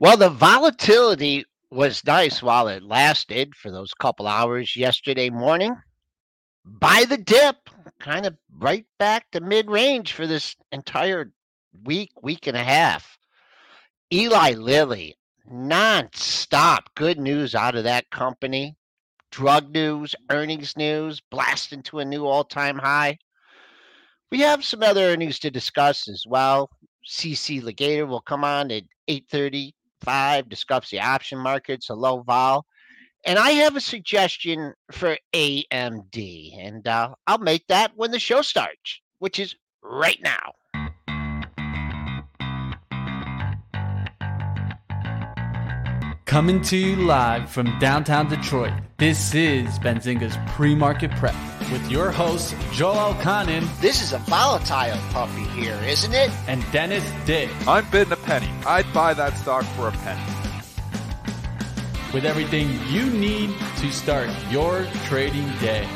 Well, the volatility was nice while it lasted for those couple hours yesterday morning. By the dip, kind of right back to mid range for this entire week, week and a half. Eli Lilly, non-stop good news out of that company. Drug news, earnings news, blasting to a new all-time high. We have some other earnings to discuss as well. CC Lagator will come on at 8:35, discuss the option markets, a low vol. And I have a suggestion for AMD, and uh, I'll make that when the show starts, which is right now. Coming to you live from downtown Detroit, this is Benzinga's Pre-Market Prep with your hosts, Joel Elconin This is a volatile puppy here, isn't it? and Dennis Dick. I'm bidding a penny. I'd buy that stock for a penny. with everything you need to start your trading day.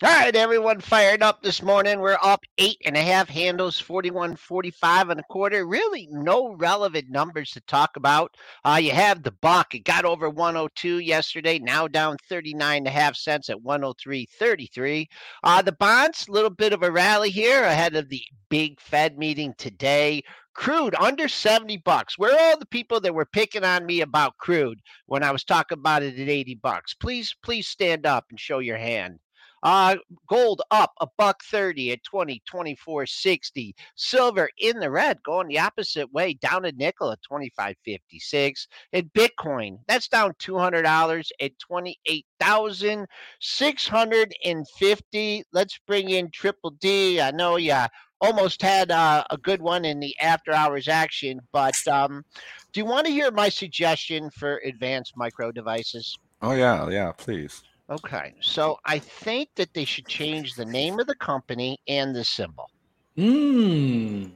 All right, everyone fired up this morning. We're up eight and a half handles, 41 45 and a quarter. Really, no relevant numbers to talk about. Uh, you have the buck. It got over 102 yesterday, now down 39 and a half cents at 103.33. Uh, the bonds, a little bit of a rally here ahead of the big Fed meeting today. Crude under 70 bucks. Where are all the people that were picking on me about crude when I was talking about it at 80 bucks? Please, please stand up and show your hand. Uh, gold up a buck 30 at 20, 24, 60. Silver in the red, going the opposite way, down a nickel at 25.56. And Bitcoin, that's down $200 at 28,650. Let's bring in Triple D. I know you almost had uh, a good one in the after hours action, but um, do you want to hear my suggestion for advanced micro devices? Oh yeah, yeah, please. Okay, so I think that they should change the name of the company and the symbol. Mmm.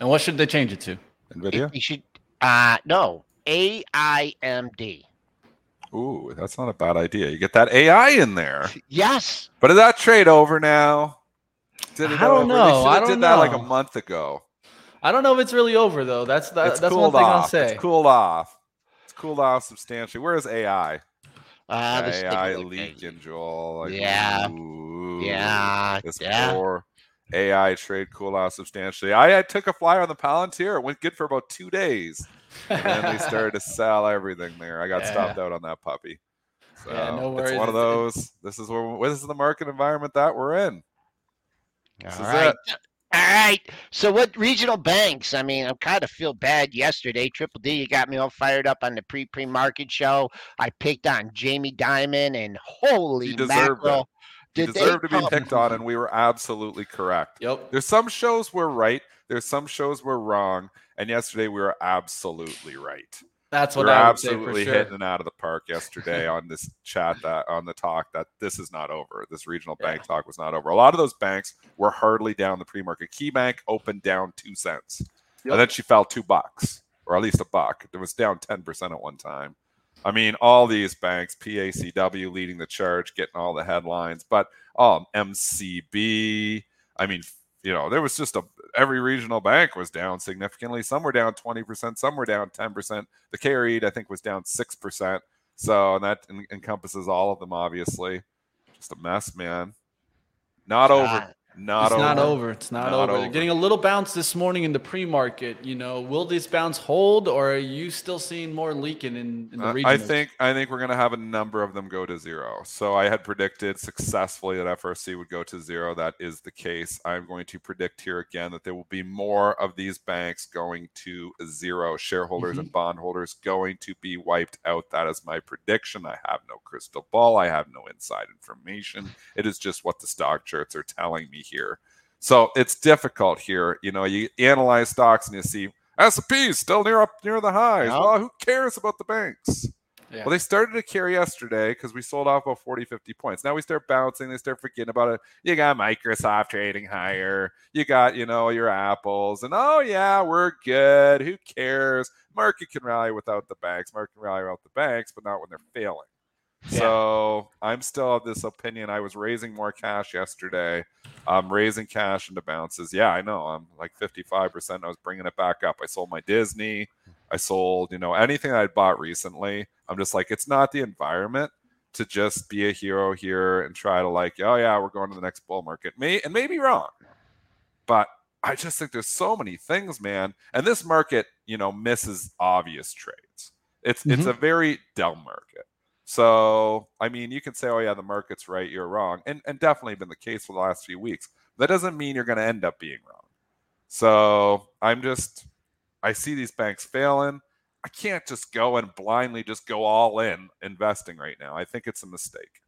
And what should they change it to? Nvidia. They should, uh, no, AIMD. Ooh, that's not a bad idea. You get that AI in there. Yes, But is that trade over now? Did I don't over? They know. shoulda I did don't that like a month ago. I don't know if it's really over though. That's that, that's one thing off. I'll say. It's cooled off. It's cooled off substantially. Where is AI? Uh, the AI leaking, Joel. Like, Yeah. ooh, Yeah, This yeah. poor AI trade cool off substantially. I, I took a flyer on the Palantir. It went good for about two days. And then they started to sell everything there. I got Yeah. stopped out on that puppy. So Yeah, no it's one of those. This is where this is the market environment that we're in. This All is right. it. All right. So what regional banks? I mean, I kind of feel bad yesterday. Triple D, you got me all fired up on the pre pre market show. I picked on Jamie Dimon and holy You deserved mackerel. You Did they deserve to be come- picked on, and we were absolutely correct. Yep. There's some shows we're right. There's some shows we're wrong. And yesterday we were absolutely right. That's We what were I would say for absolutely sure. hitting it out of the park yesterday on this chat that on the talk that this is not over. This regional bank talk was not over. A lot of those banks were hardly down the pre-market. Key Bank opened down two cents, Yep. and then she fell two bucks, or at least a buck. It was down ten percent at one time. I mean, all these banks, PACW leading the charge, getting all the headlines, but um, MCB. I mean, you know, there was just a every regional bank was down significantly. Some were down 20%, some were down 10%. The KRE, I think, was down 6%. So and that en- encompasses all of them, obviously. Just a mess, man. Not over. Not it's over. not over. It's not, Not over. They're over. getting a little bounce this morning in the pre-market. You know, will this bounce hold, or are you still seeing more leaking in, in the Uh, region? I think I think we're going to have a number of them go to zero. So I had predicted successfully that FRC would go to zero. That is the case. I'm going to predict here again that there will be more of these banks going to zero. Shareholders Mm-hmm. and bondholders going to be wiped out. That is my prediction. I have no crystal ball. I have no inside information. It is just what the stock charts are telling me here. So it's difficult here. You know, you analyze stocks and you see S&P is still near up near the highs. Well, who cares about the banks? Yeah. Well, they started to care yesterday because we sold off about 40, 50 points. Now we start bouncing. They start forgetting about it. You got Microsoft trading higher. You got, you know, your Apples. And oh, yeah, we're good. Who cares? Market can rally without the banks. Market can rally without the banks, but not when they're failing. Yeah. So I'm still of this opinion. I was raising more cash yesterday. I'm raising cash into bounces. Yeah, I know. I'm like 55%. I was bringing it back up. I sold my Disney. I sold, you know, anything I'd bought recently. I'm just like, it's not the environment to just be a hero here and try to like, oh yeah, we're going to the next bull market. May and maybe wrong, but I just think there's so many things, man. And this market, you know, misses obvious trades. It's mm-hmm. it's a very dumb market. So I mean, you can say, oh yeah, the market's right, you're wrong, and and definitely been the case for the last few weeks. That doesn't mean you're going to end up being wrong. So I'm just, I see these banks failing. I can't just go and blindly just go all in investing right now. I think it's a mistake.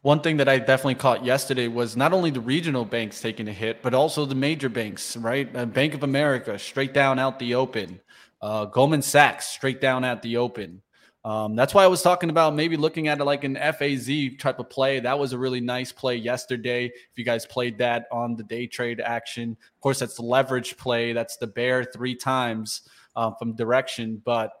One thing that I definitely caught yesterday was not only the regional banks taking a hit, but also the major banks, right? Uh, Bank of America straight down out the open, uh, Goldman Sachs straight down at the open. Um, that's why I was talking about maybe looking at it like an FAZ type of play. That was a really nice play yesterday. If you guys played that on the day trade action, of course, that's the leverage play. That's the bear three times uh, from direction, but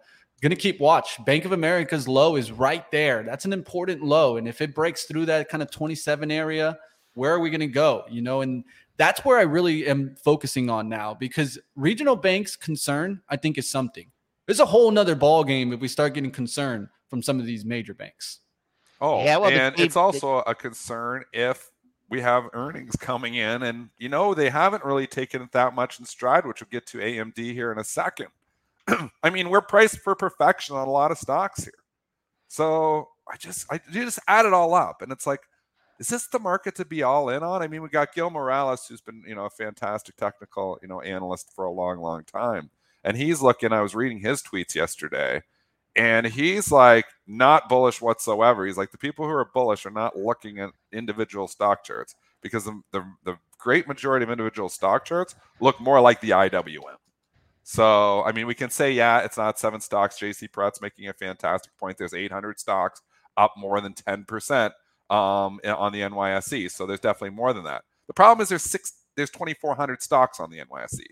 Gonna keep watch. Bank of America's low is right there. That's an important low. And if it breaks through that kind of 27 area, where are we gonna go? You know, and that's where I really am focusing on now because regional banks concern, I think, is something. There's a whole nother ball game if we start getting concerned from some of these major banks. Oh, yeah, well, and the, it's also a concern if we have earnings coming in, and you know they haven't really taken it that much in stride, which we'll get to AMD here in a second. I mean, we're priced for perfection on a lot of stocks here. So I just I you just add it all up, and it's like, is this the market to be all in on? I mean, we got Gil Morales, who's been you know a fantastic technical you know analyst for a long, long time, and he's looking. I was reading his tweets yesterday, and he's like not bullish whatsoever. He's like the people who are bullish are not looking at individual stock charts because the, the, the great majority of individual stock charts look more like the IWM. So, I mean, we can say, yeah, it's not seven stocks. JC Pratt's making a fantastic point. There's 800 stocks up more than 10% um, on the NYSE. So there's definitely more than that. The problem is there's six, there's 2,400 stocks on the NYSE.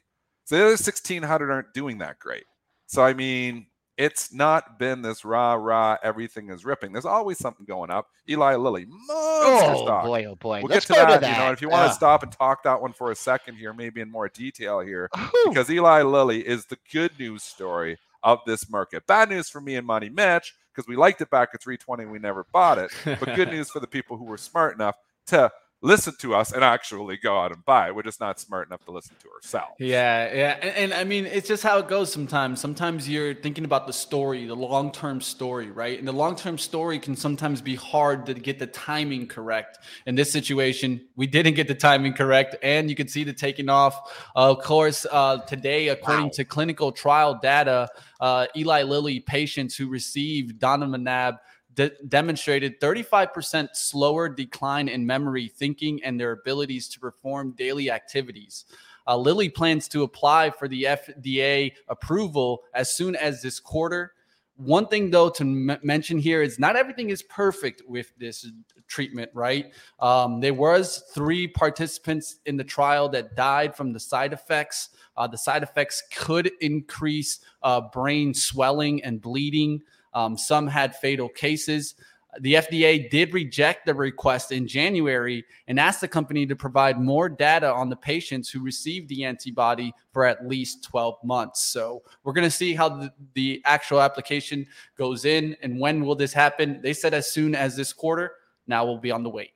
So the other 1,600 aren't doing that great. So, I mean, it's not been this rah rah, everything is ripping. There's always something going up. Eli Lilly, monster oh, stock. boy, oh boy. We'll Let's get to that, to that, You know, if you want to stop and talk that one for a second here, maybe in more detail here, because Eli Lilly is the good news story of this market. Bad news for me and Money Mitch because we liked it back at 320, we never bought it. But good news for the people who were smart enough to listen to us and actually go out and buy. We're just not smart enough to listen to ourselves. Yeah, yeah. And, and, I mean, it's just how it goes sometimes. Sometimes you're thinking about the story, the long term story, right? And the long term story can sometimes be hard to get the timing correct. In this situation, we didn't get the timing correct. And you can see the taking off. Uh, of course, uh, today, according wow. to clinical trial data, uh, Eli Lilly patients who received donanemab de- demonstrated 35% slower decline in memory, thinking, and their abilities to perform daily activities. Uh, Lilly plans to apply for the FDA approval as soon as this quarter. One thing, though, to m- mention here is not everything is perfect with this treatment, right? Um, there was three participants in the trial that died from the side effects. Uh, the side effects could increase uh, brain swelling and bleeding. Um, some had fatal cases. The FDA did reject the request in January and asked the company to provide more data on the patients who received the antibody for at least 12 months. So we're going to see how the, the actual application goes in and when will this happen. They said as soon as this quarter. Now we'll be on the wait.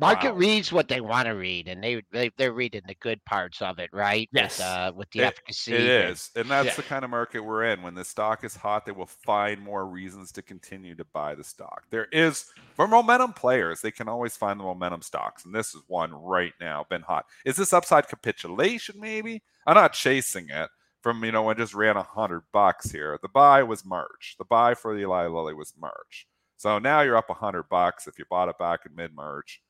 Market wow. reads what they want to read, and they, they they're reading the good parts of it, right? Yes, with, uh, with the it, efficacy. It is, and that's yeah. the kind of market we're in. When the stock is hot, they will find more reasons to continue to buy the stock. There is for momentum players, they can always find the momentum stocks, and this is one right now. Been hot. Is this upside capitulation? Maybe I'm not chasing it from you know I just ran a hundred bucks here. The buy was March. The buy for the Eli Lilly was March. So now you're up a hundred bucks if you bought it back in mid March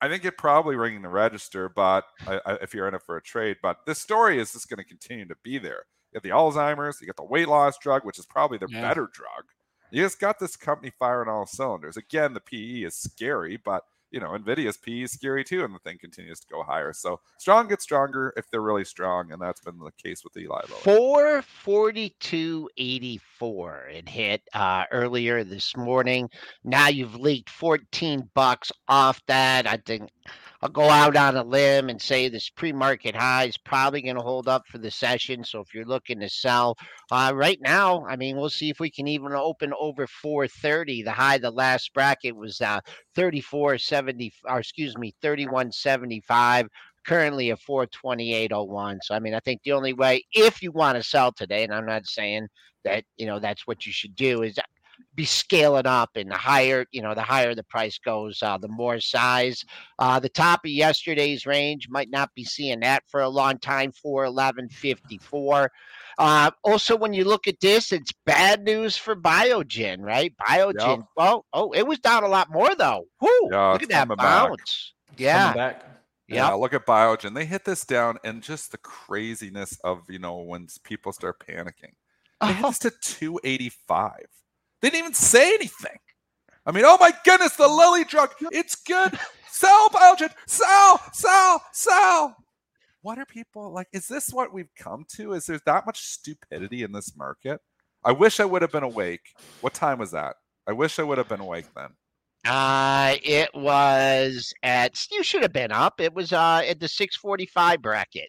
I think it probably ringing the register, but I, I, if you're in it for a trade, but this story is just going to continue to be there. You got the Alzheimer's, you got the weight loss drug, which is probably the yeah. better drug. You just got this company firing all cylinders. Again, the PE is scary, but you know, Nvidia's P is scary too, and the thing continues to go higher. So strong gets stronger if they're really strong, and that's been the case with Eli Lilly. Four forty two eighty four. It hit uh, earlier this morning. Now you've leaked fourteen bucks off that. I think I'll go out on a limb and say this pre-market high is probably going to hold up for the session. So if you're looking to sell uh, right now, I mean, we'll see if we can even open over 430. The high, the last bracket was uh, 34.70, or excuse me, 31.75 currently a 428.01. So, I mean, I think the only way, if you want to sell today, and I'm not saying that, you know, that's what you should do, is be scaling up and the higher you know the higher the price goes uh, the more size uh, the top of yesterday's range might not be seeing that for a long time for 1154 uh, also when you look at this it's bad news for biogen right biogen Yep. oh oh it was down a lot more though Woo, Yeah, look at that bounce back. Yeah, yeah look at Biogen. They hit this down, and just the craziness of you know when people start panicking. Hit Oh, this to 285. They didn't even say anything. I mean, oh my goodness, the Lilly drug, it's good. Sell Biogen, sell, sell, sell. What are people like? Is this what we've come to? Is there that much stupidity in this market? I wish I would have been awake. What time was that? I wish I would have been awake then. Uh, it was at. You should have been up. It was uh at the six forty five bracket.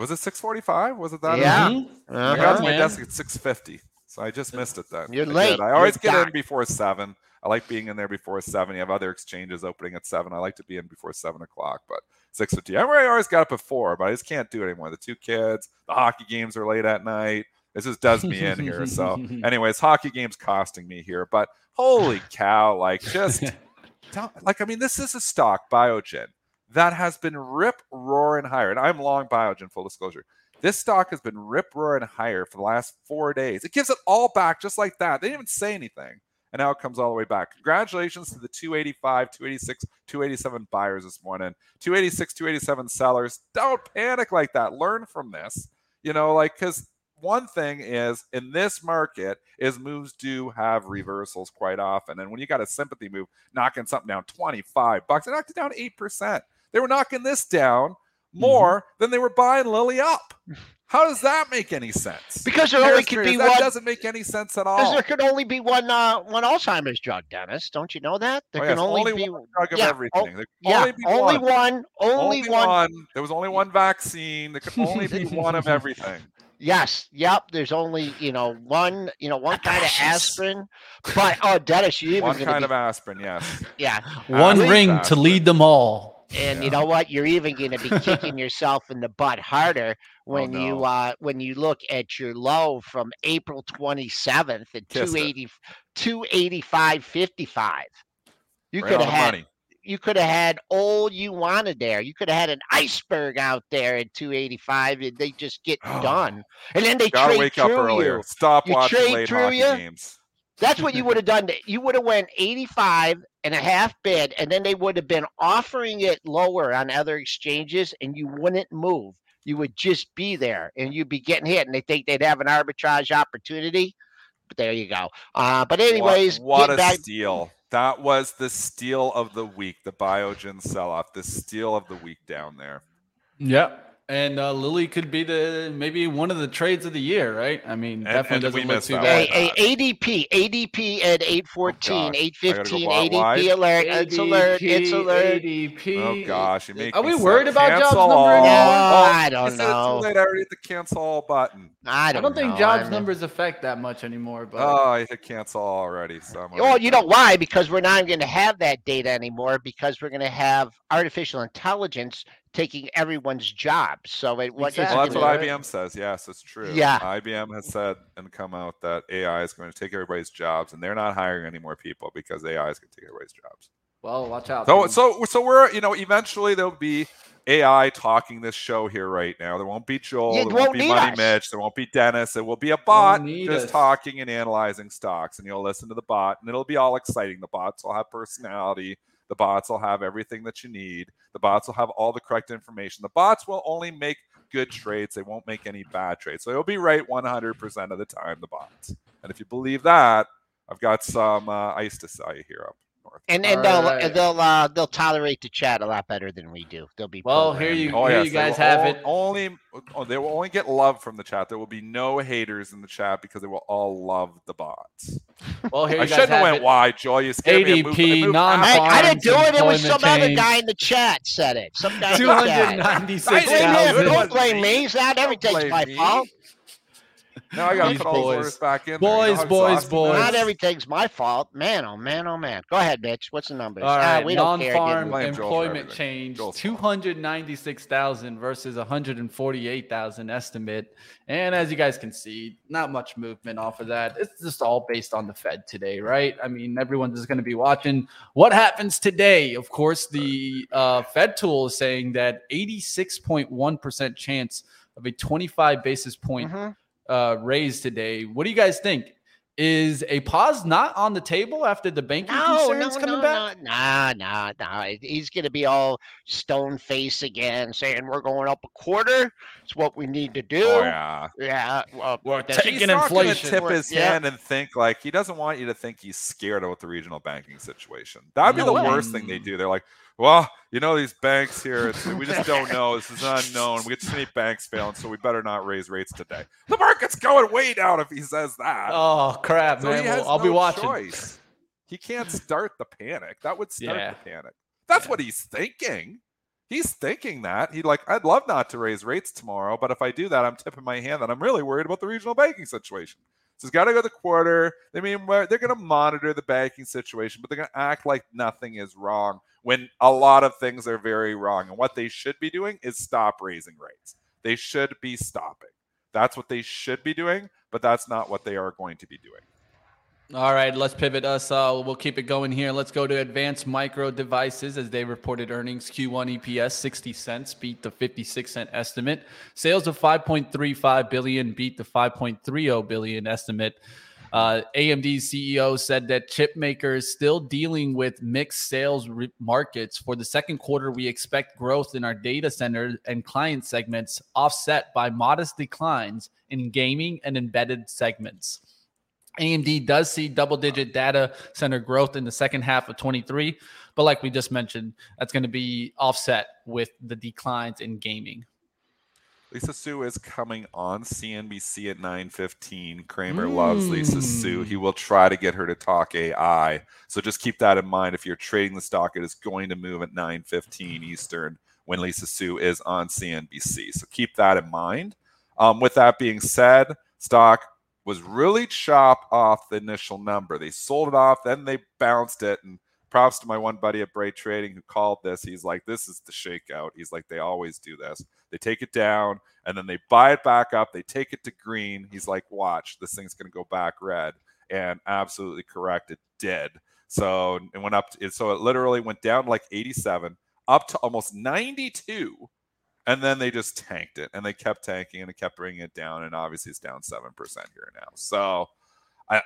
Was it 645? Was it that? Yeah. Mhm. I got Uh-huh. to my man. desk at 650. So I just missed it then. You're I did. late. I always You're get in before seven. I like being in there before seven. You have other exchanges opening at seven. I like to be in before seven o'clock, but six fifty. I always got up at four, but I just can't do it anymore. The two kids, the hockey games are late at night. This just does me in here. So, anyways, hockey games costing me here, but holy cow! Like just like I mean, this is a stock Biogen that has been rip roaring higher, and I'm long Biogen. Full disclosure, this stock has been rip roaring higher for the last four days. It gives it all back just like that. They didn't even say anything, and now it comes all the way back. Congratulations to the 285, 286, 287 buyers this morning. 286, 287 sellers. Don't panic like that. Learn from this. You know, like because one thing is in this market is moves do have reversals quite often and when you got a sympathy move knocking something down 25 bucks they knocked it down 8% they were knocking this down more than they were buying Lilly up how does that make any sense Because there only could Teeter, be that one. doesn't make any sense at all. Because there could only be one uh, one Alzheimer's drug, Dennis. Don't you know that? There Oh, can yes, only, only be one drug of yeah, everything oh, There yeah, only be only one. one, only, Only one. one. There was only one vaccine. There could only be one of everything. Yes, yep. There's only you know one, you know one kind of aspirin. But oh, Dennis, you even One kind be, of aspirin, yes. yeah. One believe ring that, to lead them all. And you know what? You're even going to be kicking yourself in the butt harder when you Oh, no. uh when you look at your low from April 27th at Kissed it. 280 285.55. You Right could have had money. you could have had all you wanted there. You could have had an iceberg out there at 285 and they just get done. And then they Gotta trade wake up through earlier. you. Stop You watching late hockey ya? games. That's what you would have done. You would have went 85 and a half bid, and then they would have been offering it lower on other exchanges, and you wouldn't move. You would just be there, and you'd be getting hit, and they think they'd have an arbitrage opportunity. But there you go. Uh, but anyways, what, what a back- steal! That was the steal of the week. The Biogen sell-off. The steal of the week down there. Yep. And uh, Lilly could be the maybe one of the trades of the year, right? I mean, And- definitely and we doesn't look too that bad. one. a, a ADP, ADP at 814, gosh. I go 815, ADP live? alert. It's alert. It's alert. ADP. Oh gosh, you make Are we worried about Jobs cancel number all. anymore? No, Oh, I don't I it's know. Too late. I already hit the cancel all button. I I don't, I don't think jobs I mean- numbers affect that much anymore. But Oh, I hit cancel already. So I'm Well, you know done. why? Because we're not going to have that data anymore because we're going to have artificial intelligence taking everyone's job. So it what is it Exactly. Well, that's what right? IBM says. Yes, it's true. Yeah. IBM has said and come out that AI is going to take everybody's jobs, and they're not hiring any more people because AI is going to take everybody's jobs. well, watch out. So, dude. so, so we're you know eventually there'll be AI talking this show here right now. There won't be Joel. Yeah, it there won't won't be Money us. Mitch. There won't be Dennis. It will be a bot just us. talking and analyzing stocks, and you'll listen to the bot, and it'll be all exciting. The bots will have personality. The bots will have everything that you need. The bots will have all the correct information. The bots will only make good trades. They won't make any bad trades. So it'll be right 100% of the time, the bots. And if you believe that, I've got some uh, ice to sell you here up north. north. And and they'll Alright. they'll uh, they'll tolerate the chat a lot better than we do. They'll be Well, here programmed. you- Oh Here yes, you guys have all- it. Only oh, they will only get love from the chat. There will be no haters in the chat because they will all love the bots. Well, here I guys shouldn't have have went it. wide, Joel. You scared me. I moved- I ADP, non- out. Hey, I didn't do it. It was some Employment other guy in the chat said it. Some guy in Two the hundred chat. ninety-six I Blame him. do it. thousand. It Don't blame me. me. It's not Don't everything's my fault. Now I got to These put all those boys. orders back in. Boys, You know how boys, boys. Not everything's my fault. Man, oh man, oh man. Go ahead, Mitch. What's the numbers? All Ah, we non-farm Give Blame him- Joel for employment change two hundred ninety-six thousand versus one hundred and forty-eight thousand estimate, and as you guys can see, not much movement off of that. It's just all based on the Fed today, right? I mean, everyone's just going to be watching what happens today. Of course, the uh, Fed tool is saying that eighty-six point one percent chance of a twenty-five basis point Mhm. Uh, raise today. What do you guys think? Is a pause not on the table after the banking No, no, concerns coming no, back? no, nah, nah, nah. He's gonna be all stone face again, saying we're going up a quarter. It's what we need to do. Oh yeah. Yeah, well, We're that's- taking He's not gonna inflation. tip We're- his yeah. hand and think like he doesn't want you to think he's scared about the regional banking situation. That'd be No the way. worst thing they do. They're like, well, you know, these banks here, it's, we just don't know. This is unknown. We get too many banks failing, so we better not raise rates today. The market's going way down if he says that. Oh crap, So man! Well, I'll be watching. choice. He can't start the panic. That would start Yeah. the panic. That's Yeah. what he's thinking. He's thinking that. he'd like, I'd love not to raise rates tomorrow, but if I do that, I'm tipping my hand that I'm really worried about the regional banking situation. So it's got to go the quarter. I mean, they're going to monitor the banking situation, but they're going to act like nothing is wrong when a lot of things are very wrong. And what they should be doing is stop raising rates. They should be stopping. That's what they should be doing, but that's not what they are going to be doing. All right, let's pivot us. Uh, we'll keep it going here. Let's go to Advanced Micro Devices as they reported earnings. Q1 EPS 60 cents beat the 56 cent estimate. Sales of 5.35 billion beat the 5.30 billion estimate. Uh, AMD's CEO said that chip makers still dealing with mixed sales re- markets. For the second quarter, we expect growth in our data center and client segments, offset by modest declines in gaming and embedded segments. AMD does see double digit data center growth in the second half of 23, but like we just mentioned, that's going to be offset with the declines in gaming. Lisa Su is coming on CNBC at 9:15. Cramer loves Lisa Su. Mm. He will try to get her to talk AI. So just keep that in mind if you're trading the stock it is going to move at 9:15 Eastern when Lisa Su is on CNBC. So keep that in mind. Um, with that being said, stock was really chop off the initial number. They sold it off, then they bounced it and props to my one buddy at Bray Trading who called this. He's like, this is the shakeout. He's like, they always do this. They take it down and then they buy it back up. They take it to green. He's like, watch, this thing's going to go back red. And absolutely correct, it did. So it went up. To, so it literally went down like 87 up to almost 92. And then they just tanked it and they kept tanking and it kept bringing it down. And obviously it's down 7% here now. So I,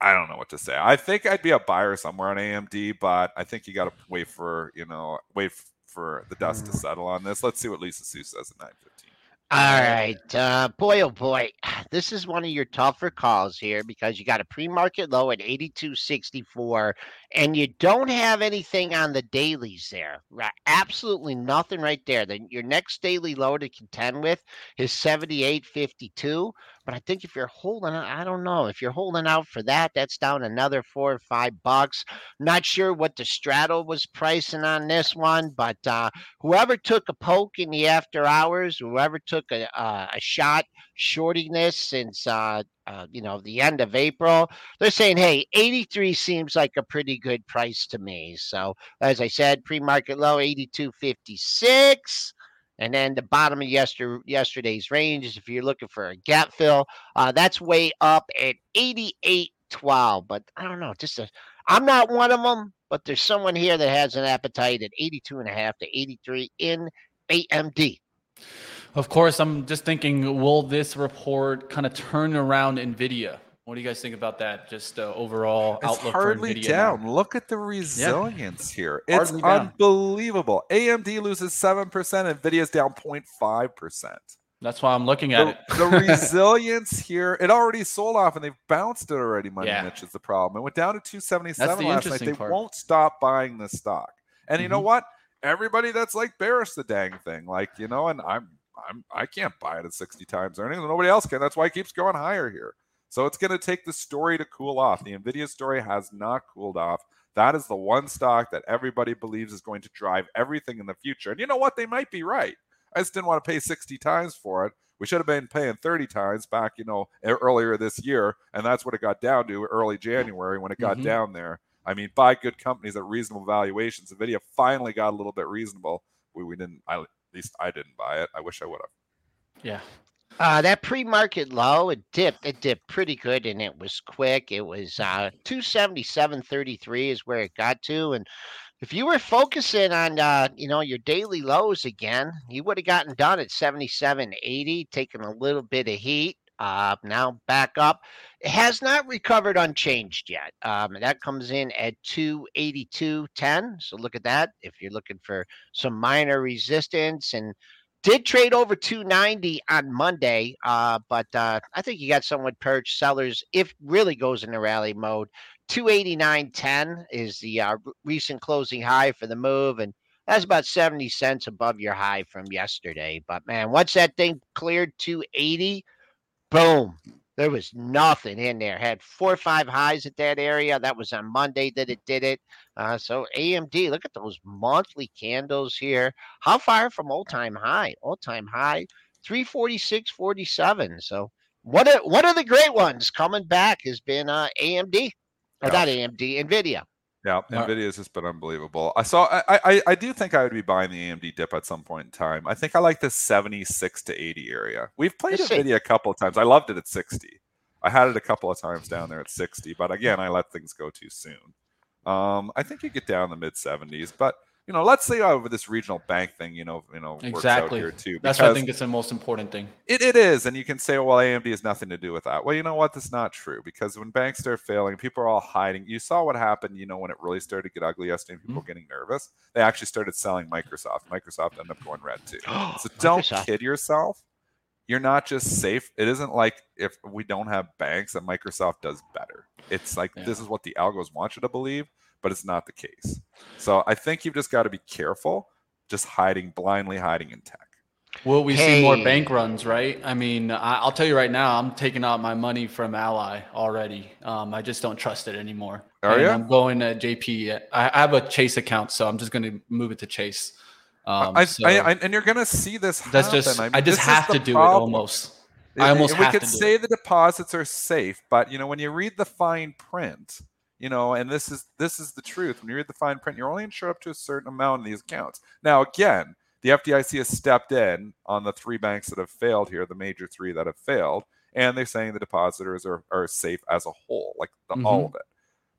I don't know what to say. I think I'd be a buyer somewhere on AMD, but I think you got to wait for you know wait for the dust to mm. settle on this. Let's see what Lisa Su says at nine fifteen. All right, uh, boy, oh boy, this is one of your tougher calls here because you got a pre-market low at 82.64, and you don't have anything on the dailies there. Right, absolutely nothing right there. Then your next daily low to contend with is 78.52. But I think if you're holding, I don't know, if you're holding out for that, that's down another four or five bucks. Not sure what the straddle was pricing on this one, but uh, whoever took a poke in the after hours, whoever took a uh, a shot shorting this since uh, uh, you know the end of April, they're saying, hey, 83 seems like a pretty good price to me. So as I said, pre-market low 82.56. And then the bottom of yester, yesterday's range is if you're looking for a gap fill, uh, that's way up at 88.12. But I don't know, just I'm not one of them, but there's someone here that has an appetite at 82 and a half to 83 in AMD. Of course, I'm just thinking, will this report kind of turn around NVIDIA? What do you guys think about that? Just uh, overall It's outlook hardly for NVIDIA now? down. Look at the resilience here. It's Hardly down. unbelievable. AMD loses seven percent, Nvidia's down 0.5 percent. That's why I'm looking at the, it. the resilience here, it already sold off and they've bounced it already. Money Yeah. Mitch is the problem. It went down to 277 the last night. They part. won't stop buying this stock. And you know Mhm. what? Everybody that's like bearish the dang thing. Like, you know, and I'm I'm I can't buy it at 60 times earnings. Nobody else can. That's why it keeps going higher here. So it's gonna take the story to cool off. The Nvidia story has not cooled off. That is the one stock that everybody believes is going to drive everything in the future. And you know what? They might be right. I just didn't want to pay 60 times for it. We should have been paying 30 times back, you know, earlier this year. And that's what it got down to early January when it got Mhm. down there. I mean, buy good companies at reasonable valuations. Nvidia finally got a little bit reasonable. We, we didn't, I, at least I didn't buy it. I wish I would have. Yeah. Uh, that pre-market low, it dipped. It dipped pretty good, and it was quick. It was uh, two seventy-seven thirty-three is where it got to, and if you were focusing on uh, you know your daily lows again, you would have gotten done at seventy-seven eighty, taking a little bit of heat. Uh, now back up. It has not recovered unchanged yet. Um, that comes in at 282.10. So look at that. If you're looking for some minor resistance and did trade over 290 on Monday, uh, but uh, I think you got someone perched sellers if really goes into rally mode. 289.10 is the uh, recent closing high for the move, and that's about 70 cents above your high from yesterday. But man, once that thing cleared 280, boom, there was nothing in there. Had four or five highs at that area. That was on Monday that it did it. Uh, so AMD, look at those monthly candles here. How far from all time high? All time high, 346.47. So what are one of the great ones coming back has been uh, AMD. Or not AMD, Nvidia. Yeah, Mar- Nvidia has just been unbelievable. I saw. I, I I do think I would be buying the AMD dip at some point in time. I think I like the seventy-six to eighty area. We've played Let's see. Nvidia a couple of times. I loved it at sixty. I had it a couple of times down there at sixty, but again, I let things go too soon. Um, I think you get down the mid seventies, but you know, let's say over this regional bank thing, you know, you know, works out Exactly. here too. That's what I think it's the most important thing. it, it is, and you can say, well, AMD has nothing to do with that. Well, you know what? That's not true because when banks start failing, people are all hiding. You saw what happened, you know, when it really started to get ugly yesterday and people Mm-hmm. getting nervous. They actually started selling Microsoft. Microsoft ended up going red too. So don't Microsoft. kid yourself. You're not just safe. It isn't like if we don't have banks that Microsoft does better. It's like this is what the algos want you to believe, but it's not the case. So I think you've just got to be careful, just hiding blindly hiding in tech. Will we see more bank runs, right? I mean, I, I'll tell you right now, I'm taking out my money from Ally already. Um, I just don't trust it anymore. Are And ya? I'm going to JP. I, I have a Chase account, so I'm just going to move it to Chase. Um, I, so I, I, and you're gonna see this. that's happen. just, I, I, mean, just have to do it almost. I almost we have could to do say it. the deposits are safe, but you know when you read the fine print, you know, and this is this is the truth. When you read the fine print, you're only insured up to a certain amount in these accounts. Now, again, the FDIC has stepped in on the three banks that have failed here, the major three that have failed, and they're saying the depositors are, are safe as a whole, like the, all Mhm. of it.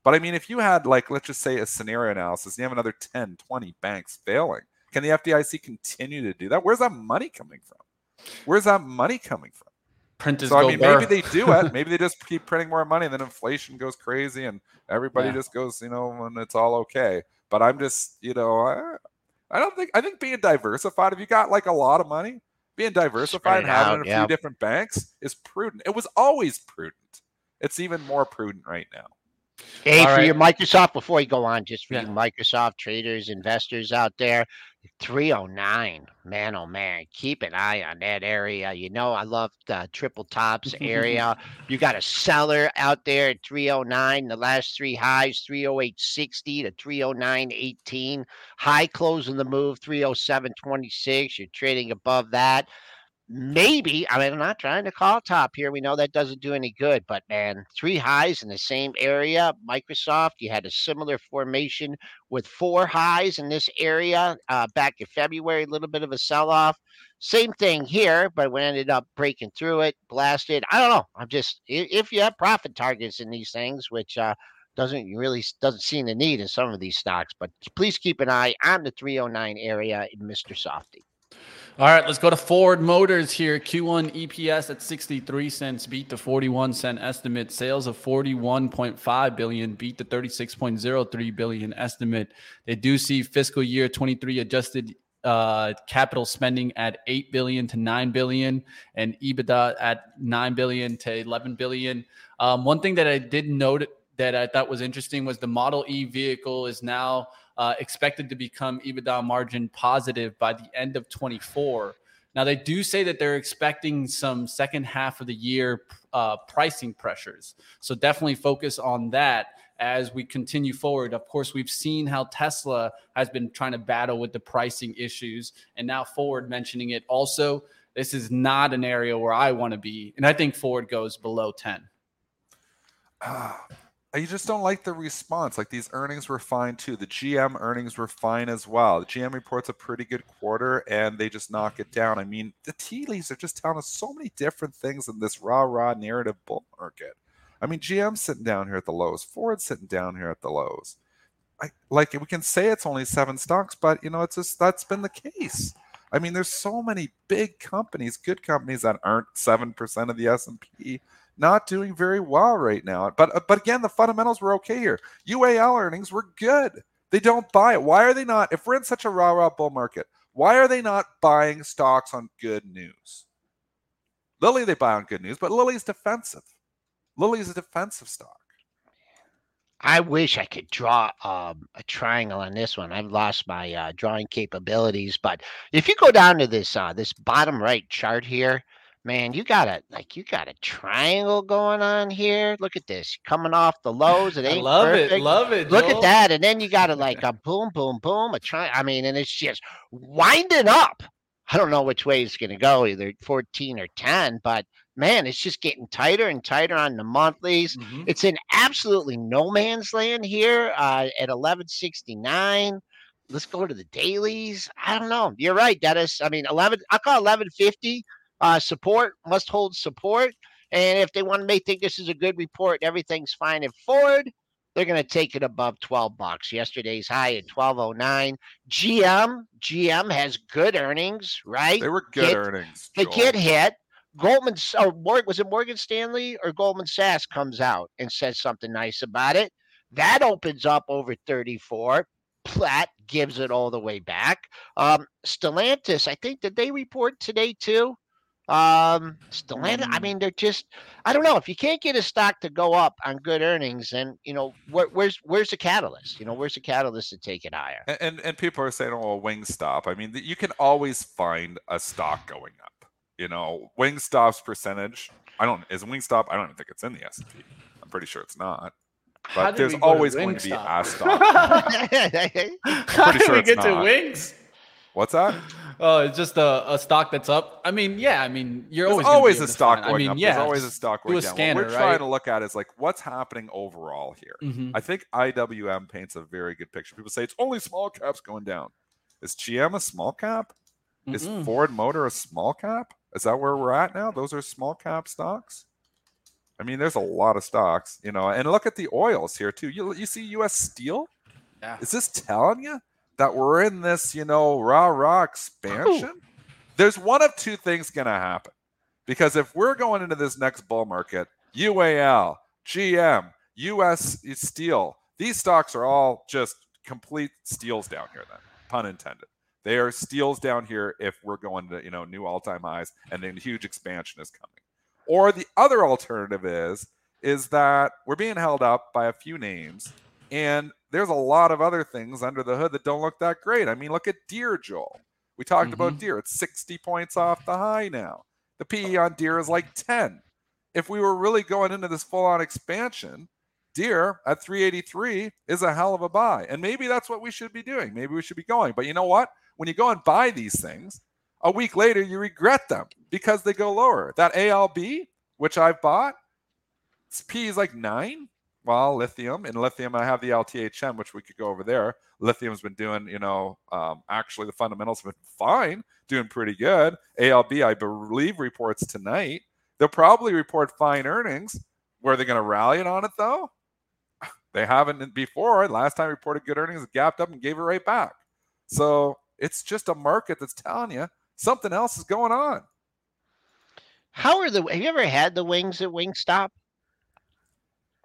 But I mean, if you had like let's just say a scenario analysis, and you have another 10, 20 banks failing, can the FDIC continue to do that? Where's that money coming from? Where's that money coming from? Printers So I mean, maybe they do it. Maybe they just keep printing more money, and then inflation goes crazy, and everybody Yeah. just goes, you know, and it's all okay. But I'm just, you know, I, I don't think I think being diversified. If you got like a lot of money, being diversified and having out, a yeah. few different banks is prudent. It was always prudent. It's even more prudent right now. Hey, All for right. your Microsoft, before you go on, just for Yeah. you Microsoft traders, investors out there, 309. Man, oh man, keep an eye on that area. You know, I love the triple tops area. You got a seller out there at 309. The last three highs 308.60 to 309.18. High close in the move 307.26. You're trading above that maybe I mean I'm not trying to call top here. We know that doesn't do any good, but man, three highs in the same area. Microsoft, you had a similar formation with four highs in this area uh, back in February. A little bit of a sell-off. Same thing here, but we ended up breaking through it, blasted. I don't know. I'm just if you have profit targets in these things, which uh, doesn't really doesn't seem to need in some of these stocks, but please keep an eye on the 309 area in Mr. Softy. All right, let's go to Ford Motors here. Q1 EPS at 63 cents, beat the 41 cent estimate. Sales of 41.5 billion, beat the 36.03 billion estimate. They do see fiscal year 23 adjusted uh, capital spending at 8 billion to 9 billion and EBITDA at 9 billion to 11 billion. Um, one thing that I did note that I thought was interesting was the Model E vehicle is now uh, expected to become EBITDA margin positive by the end of 24. Now, they do say that they're expecting some second half of the year uh, pricing pressures. So definitely focus on that as we continue forward. Of course, we've seen how Tesla has been trying to battle with the pricing issues, and now Ford mentioning it also. This is not an area where I want to be, and I think Ford goes below ten. Uh, you just don't like the response. Like these earnings were fine too. The GM earnings were fine as well. The GM reports a pretty good quarter and they just knock it down. I mean, the tea leaves are just telling us so many different things in this rah rah narrative bull market. I mean, GM's sitting down here at the lows, Ford's sitting down here at the lows. I, like we can say it's only seven stocks, but you know, it's just that's been the case. I mean, there's so many big companies, good companies that aren't seven percent of the S and P, not doing very well right now. But uh, but again, the fundamentals were okay here. UAL earnings were good. They don't buy it. Why are they not? If we're in such a rah rah bull market, why are they not buying stocks on good news? Lilly they buy on good news, but Lilly's defensive. Lilly's a defensive stock. I wish I could draw um, a triangle on this one. I've lost my uh, drawing capabilities, but if you go down to this uh, this bottom right chart here, man, you got a like you got a triangle going on here. Look at this, coming off the lows. It ain't I love perfect. it, love it. Look at that, and then you got to like a boom, boom, boom, a try. I mean, and it's just winding up. I don't know which way it's going to go, either 14 or 10, but man, it's just getting tighter and tighter on the monthlies. Mhm. It's in absolutely no man's land here uh, at 1169. Let's go to the dailies. I don't know. You're right, Dennis. I mean, 11. I call 1150 uh, support must hold support. And if they want to make think this is a good report, and everything's fine at Ford. They're going to take it above 12 bucks. Yesterday's high at 1209. GM, GM has good earnings, right? They were good Get- earnings. They get hit. Goldman or Morgan was it Morgan Stanley or Goldman Sachs comes out and says something nice about it. That opens up over 34. Platt gives it all the way back. Um, Stellantis, I think, did they report today too? Um, Stellantis, I mean, they're just, I don't know. If you can't get a stock to go up on good earnings, then you know where, where's where's the catalyst? You know, where's the catalyst to take it higher? And, and and people are saying, "Oh, Wingstop." I mean, you can always find a stock going up. You know, Wingstop's percentage. I don't is Wingstop. I don't even think it's in the S and P. I'm pretty sure it's not. But there's we go to always going to be a stock. How did we it's get to not. wings? What's that? Oh, it's just a, a stock that's up. I mean, yeah. I mean, you're There's always always a stock going I mean, up. yeah. There's always a stock going a down. scanner, what we're trying right? to look at is like what's happening overall here. Mhm. I think IWM paints a very good picture. People say it's only small caps going down. Is GM a small cap? Is Mm-mm. Ford Motor a small cap? Is that where we're at now? Those are small cap stocks. I mean, there's a lot of stocks, you know. And look at the oils here too. You you see U.S. Steel? Yeah. Is this telling you that we're in this, you know, rah rah expansion? There's one of two things going to happen. Because if we're going into this next bull market, UAL, GM, US Steel, these stocks are all just complete steals down here, then, pun intended. They are steals down here if we're going to, you know, new all-time highs and then huge expansion is coming. Or the other alternative is is that we're being held up by a few names and there's a lot of other things under the hood that don't look that great. I mean, look at Deere, Joel. We talked about mm-hmm. Deere. It's 60 points off the high now. The PE on Deere is like 10. If we were really going into this full on expansion, Deere at 383 is a hell of a buy. And maybe that's what we should be doing. Maybe we should be going. But you know what? When you go and buy these things, a week later you regret them because they go lower. That ALB, which I've bought, its P is like nine. Well, lithium and lithium, I have the LTHM, which we could go over there. Lithium's been doing, you know, um, actually the fundamentals have been fine, doing pretty good. ALB, I believe, reports tonight. They'll probably report fine earnings. Were they going to rally it on it though? They haven't before. Last time reported good earnings, it gapped up and gave it right back. So it's just a market that's telling you something else is going on. How are the? Have you ever had the wings at Wingstop?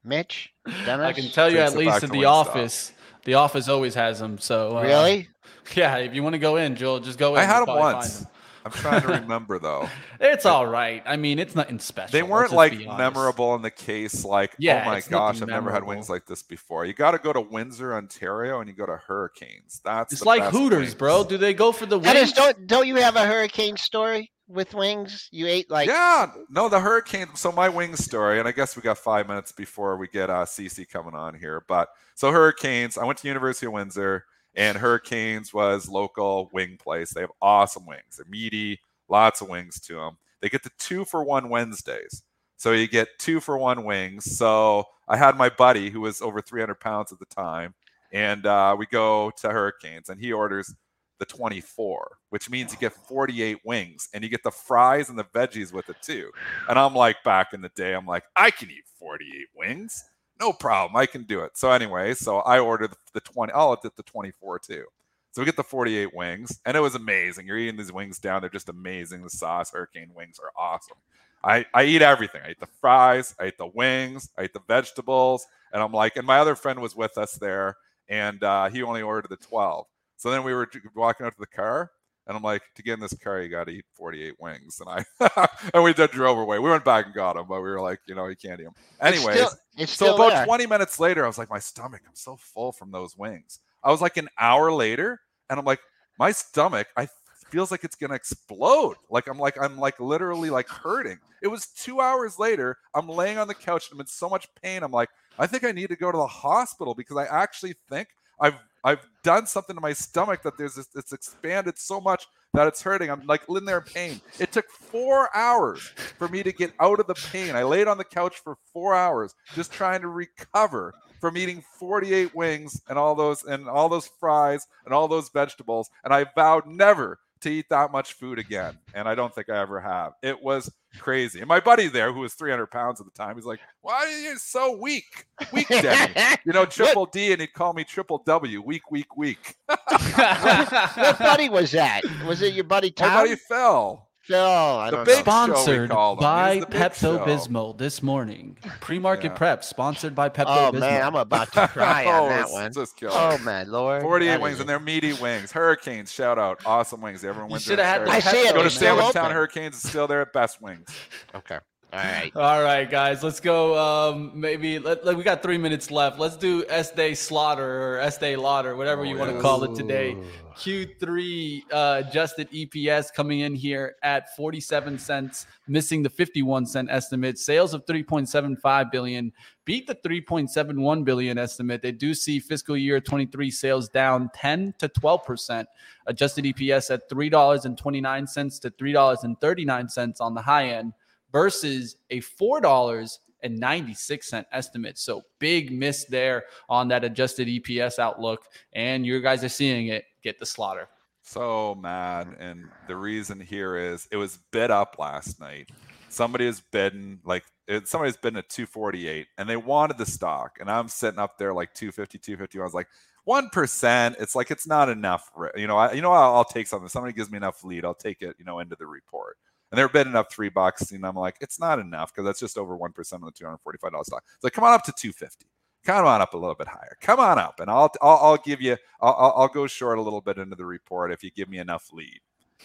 Mitch, I can tell you Takes at least to at the Wingstop. office. The office always has them. So uh, Really? yeah. If you want to go in, Joel, just go in. I had You'll them once. I'm trying to remember though. It's all right. I mean, it's nothing special. They weren't like memorable in the case like, Yeah, oh my gosh, I've never had wings like this before. You got to go to Windsor, Ontario, and you go to Hurricanes. That's It's the like best Hooters, wings. bro. Do they go for the Dennis, wings? don't don't you have a hurricane story with wings? You ate like yeah, no, the hurricane. So my wings story, and I guess we got five minutes before we get uh, CC coming on here. But so Hurricanes, I went to University of Windsor, and Hurricanes was local wing place. They have awesome wings. They're meaty, lots of wings to them. They get the two for one Wednesdays, so you get two for one wings. So I had my buddy who was over 300 pounds at the time, and uh, we go to Hurricanes, and he orders the 24, which means you get 48 wings and you get the fries and the veggies with it too. And I'm like, back in the day, I'm like, I can eat 48 wings. No problem. I can do it. So, anyway, so I ordered the 20, I'll get the 24 too. So we get the 48 wings, and it was amazing. You're eating these wings down. They're just amazing. The sauce, hurricane wings are awesome. I, I eat everything. I eat the fries, I eat the wings, I eat the vegetables. And I'm like, and my other friend was with us there, and uh, he only ordered the 12. So then we were walking out to the car, and I'm like, to get in this car, you got to eat 48 wings. And I and we just drove away. We went back and got them, but we were like, you know, you can't eat them. It's Anyways, still- it's so still about there. 20 minutes later, I was like, my stomach, I'm so full from those wings. I was like an hour later, and I'm like, my stomach, I feels like it's gonna explode. Like I'm like I'm like literally like hurting. It was two hours later. I'm laying on the couch and I'm in so much pain. I'm like, I think I need to go to the hospital because I actually think I've I've done something to my stomach that there's this, it's expanded so much that it's hurting. I'm like in there in pain. It took four hours for me to get out of the pain. I laid on the couch for four hours just trying to recover from eating 48 wings and all those and all those fries and all those vegetables. And I vowed never to eat that much food again. And I don't think I ever have. It was crazy. And my buddy there, who was 300 pounds at the time, he's like, Why are you so weak? Weak, Denny. You know, triple D, and he'd call me triple W, weak, weak, weak. what buddy was that? Was it your buddy My Tom? buddy fell. Phil, I The don't big- know. show we call them. by the show. Pepto Bismol this morning. Pre-market Yeah. prep sponsored by Pepto Bismol. Oh man, I'm about to cry oh, on that one. Just killer. Oh my lord. 48 That wings, and they're meaty wings. Hurricanes, shout out. Awesome wings. Everyone You wins. should have had I see it. Go to Sandwich Town. Hurricanes. It's still there at Best Wings. Okay. All right. All right, guys, let's go. Um, maybe let, let- we got three minutes left. Let's do Estée Slaughter or Estée Lauder, whatever Oh, you want to call it today. Q3 uh, adjusted EPS coming in here at 47 cents, missing the 51 cent estimate. Sales of 3.75 billion, beat the 3.71 billion estimate. They do see fiscal year 23 sales down 10 to 12 percent. Adjusted EPS at three dollars and 29 cents to three dollars and 39 cents on the high end versus a four dollars and 96 cent estimate. So big miss there on that adjusted EPS outlook. And you guys are seeing it. Get the slaughter. So mad. And the reason here is it was bid up last night. Somebody is bidding like somebody's bidding at 248 and they wanted the stock. And I'm sitting up there like 250, 250. I was like, one percent. It's like it's not enough. You know, I you know I'll, I'll take something. If Somebody gives me enough lead, I'll take it. You know, into the report. And they're bidding up three bucks, and I'm like, it's not enough because that's just over one percent of the two hundred forty-five dollars stock. It's like, come on up to two fifty. Come on up a little bit higher. Come on up, and I'll I'll, I'll give you. I'll, I'll go short a little bit into the report if you give me enough lead.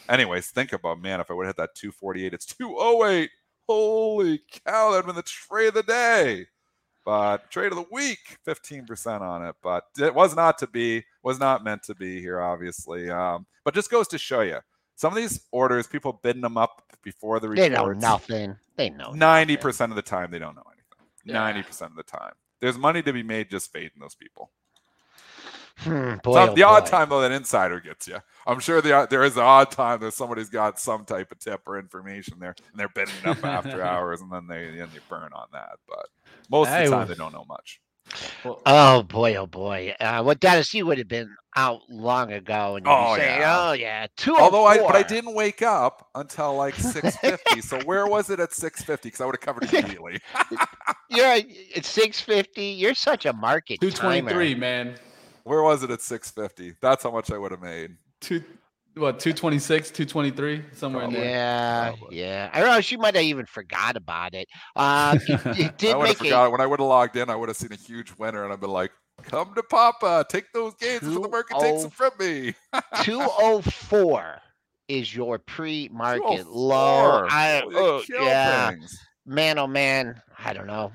Anyways, think about man, if I would have hit that two forty-eight, it's two oh eight. Holy cow, that'd been the trade of the day. But trade of the week, 15% on it. But it was not to be, was not meant to be here, obviously. Um, but just goes to show you some of these orders, people bidding them up before the They know nothing. They know ninety percent of the time, they don't know anything. Yeah. Ninety percent of the time, there's money to be made just fading those people. Hmm, boy, Some- oh the odd time though, that insider gets you. I'm sure the there is the odd time that somebody's got some type of tip or information there, and they're bidding it up after hours, and then they then they burn on that. But most of the time, well- they don't know much. Oh boy, oh boy. Uh, what Dennis, you would have been out long ago, and you'd Oh, be saying, yeah. "Oh yeah, two Although I, but I didn't wake up until like 6:50. so where was it at 6:50? Because I would have covered it immediately. You're at six fifty. You're such a market Two twenty three, timer. man. where was it at 6:50? That's how much I would have made. Two what, two twenty six, two twenty three, somewhere in there. Yeah, Probably. yeah. I don't know. She might have even forgot about it. Uh, you, you I did would have make forgot a when I would have logged in. I would have seen a huge winner, and I've been like, Come to Papa. Take those gains before the market takes them from me. 204 is your pre-market low. Oh I, oh, yeah. Things. Man, oh man, I don't know.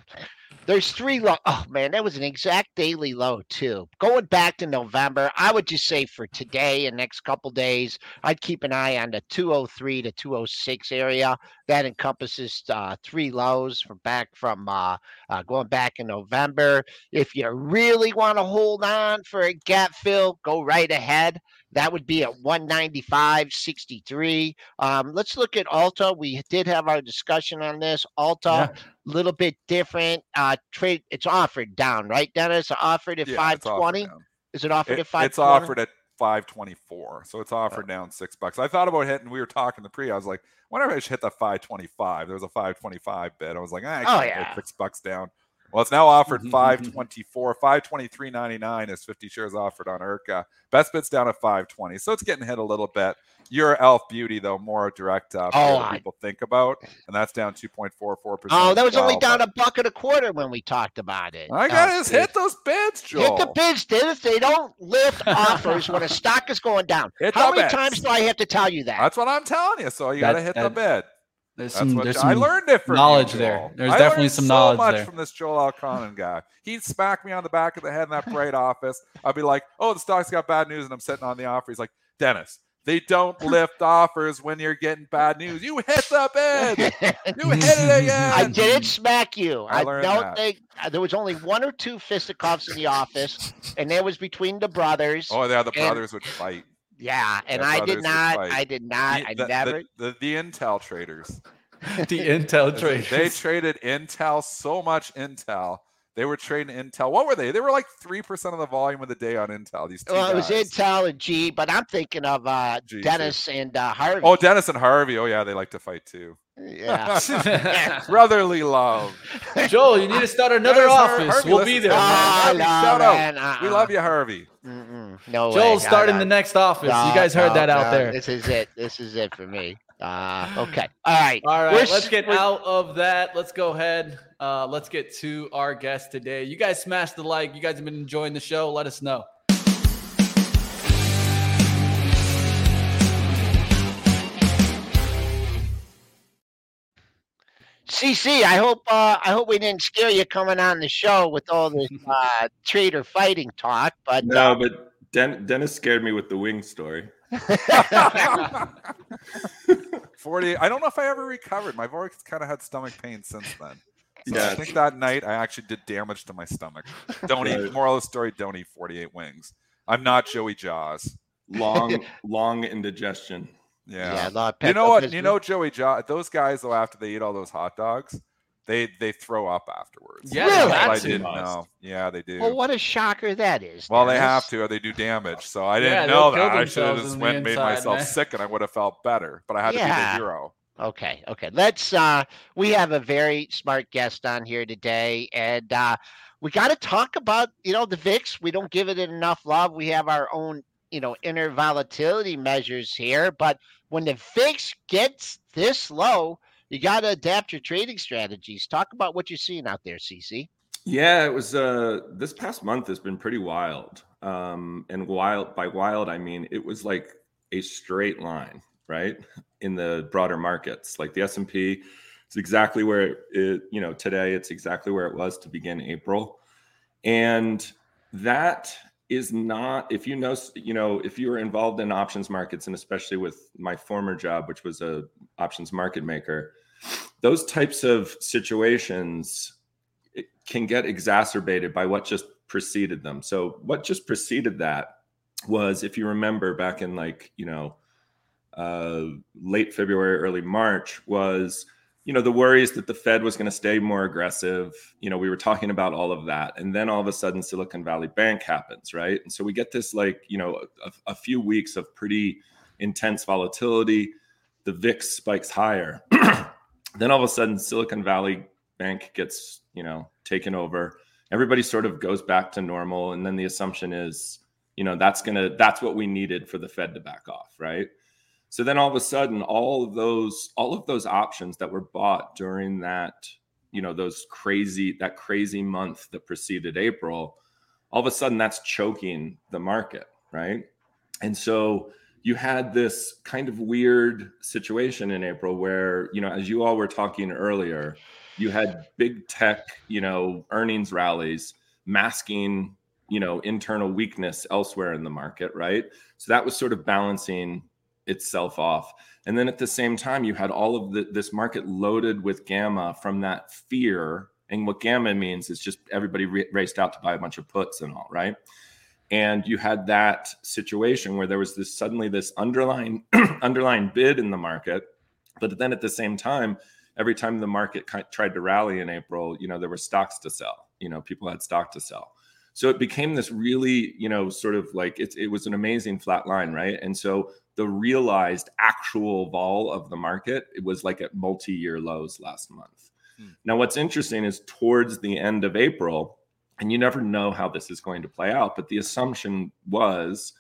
There's three low. Oh man, that was an exact daily low too. Going back to November, I would just say for today and next couple days, I'd keep an eye on the 203 to 206 area. That encompasses uh, three lows from back from uh, uh, going back in November. If you really want to hold on for a gap fill, go right ahead. That would be at 195.63. Um, let's look at Ulta. We did have our discussion on this. Ulta, a yeah. little bit different. Uh, trade. It's offered down, right, Dennis? Offered at yeah, 520. Is it offered it, at 520? It's offered at 524. So it's offered oh. down six bucks. I thought about hitting, we were talking the pre, I was like, whenever I should hit the 525, there was a 525 bid. I was like, ah, I oh, yeah. six bucks down. Well, it's now offered mm-hmm, mm-hmm. 524, 523.99 is 50 shares offered on ARCA. Best bid's down at 520. So it's getting hit a little bit. Your Elf Beauty, though, more direct up. Oh, people think about, and that's down 2.44%. Oh, that was only down a buck and a quarter when we talked about it. I got oh, to hit those bids, Joel. Hit the bids, Dennis. They don't lift offers when a stock is going down. Hit How many bids. times do I have to tell you that? That's what I'm telling you. So you got to hit that, the bid. There's some, there's some I learned it from knowledge you, there. There's I definitely some so knowledge much there. from this Joel Elconin guy. He'd smack me on the back of the head in that bright office. I'd be like, "Oh, the stock's got bad news," and I'm sitting on the offer. He's like, "Dennis, they don't lift offers when you're getting bad news. You hit the bid. You hit it again. I didn't smack you. I, I don't that. think uh, there was only one or two fisticuffs in the office, and that was between the brothers. Oh, yeah, the brothers would fight. Yeah, and I did not. I did not. The, I never. The, the, the Intel traders. the Intel traders. They traded Intel so much Intel. They were trading Intel. What were they? They were like three percent of the volume of the day on Intel. These well, guys. it was Intel and G, but I'm thinking of uh, G, Dennis too. and uh, Harvey. Oh, Dennis and Harvey. Oh yeah, they like to fight too. Yeah, brotherly love. Joel, you need to start another office. Harvey, we'll be there. Oh, no, shout man, out. Uh-uh. We love you, Harvey. Mm-mm. No, Joel's starting the next office. No, you guys heard no, that out there. This is it. This is it for me. Uh, okay. All right. All right. We're, let's get out of that. Let's go ahead. Uh, let's get to our guest today. You guys smash the like. You guys have been enjoying the show. Let us know. CC, I hope uh, I hope we didn't scare you coming on the show with all this uh, trader fighting talk. But no, uh, but Den- Dennis scared me with the wing story. 40. I don't know if I ever recovered. My voice kind of had stomach pain since then. So yeah. I think that night I actually did damage to my stomach. Don't right. eat. Moral of the story: Don't eat 48 wings. I'm not Joey Jaws. Long, long indigestion. Yeah. yeah you know what? You know Joey Jaws. Those guys though, after they eat all those hot dogs, they they throw up afterwards. Yeah, really? I didn't know. Yeah, they do. Well, what a shocker that is. Well, they have to, or they do damage. So I didn't yeah, know that. I should have just went and made myself man. sick, and I would have felt better. But I had yeah. to be the hero. Okay, okay. Let's. uh We have a very smart guest on here today, and uh we got to talk about you know the VIX. We don't give it enough love. We have our own you know inner volatility measures here, but when the VIX gets this low you got to adapt your trading strategies. Talk about what you're seeing out there, CC. Yeah, it was uh this past month has been pretty wild. Um and wild by wild I mean it was like a straight line, right? In the broader markets. Like the S&P it's exactly where it you know, today it's exactly where it was to begin April. And that is not if you know you know if you were involved in options markets and especially with my former job which was a options market maker those types of situations can get exacerbated by what just preceded them. So what just preceded that was, if you remember back in like, you know, uh, late February, early March was, you know, the worries that the Fed was going to stay more aggressive. You know, we were talking about all of that. And then all of a sudden Silicon Valley Bank happens, right? And so we get this like, you know, a, a few weeks of pretty intense volatility. The VIX spikes higher. then all of a sudden silicon valley bank gets you know taken over everybody sort of goes back to normal and then the assumption is you know that's gonna that's what we needed for the fed to back off right so then all of a sudden all of those all of those options that were bought during that you know those crazy that crazy month that preceded april all of a sudden that's choking the market, right? And so you had this kind of weird situation in April where, you know, as you all were talking earlier, you had big tech, you know, earnings rallies masking, you know, internal weakness elsewhere in the market, right? So that was sort of balancing itself off. And then at the same time, you had all of the, this market loaded with gamma from that fear. And what gamma means is just everybody re- raced out to buy a bunch of puts and all, right? And you had that situation where there was this suddenly this underlying underlying bid in the market, but then at the same time, every time the market tried to rally in April, you know, there were stocks to sell. You know, people had stock to sell. So it became this really, you know, sort of like it, it was an amazing flat line, right? And so the realized actual vol of the market, it was like at multi-year lows last month. Hmm. Now, what's interesting is towards the end of April, and you never know how this is going to play out, but the assumption was,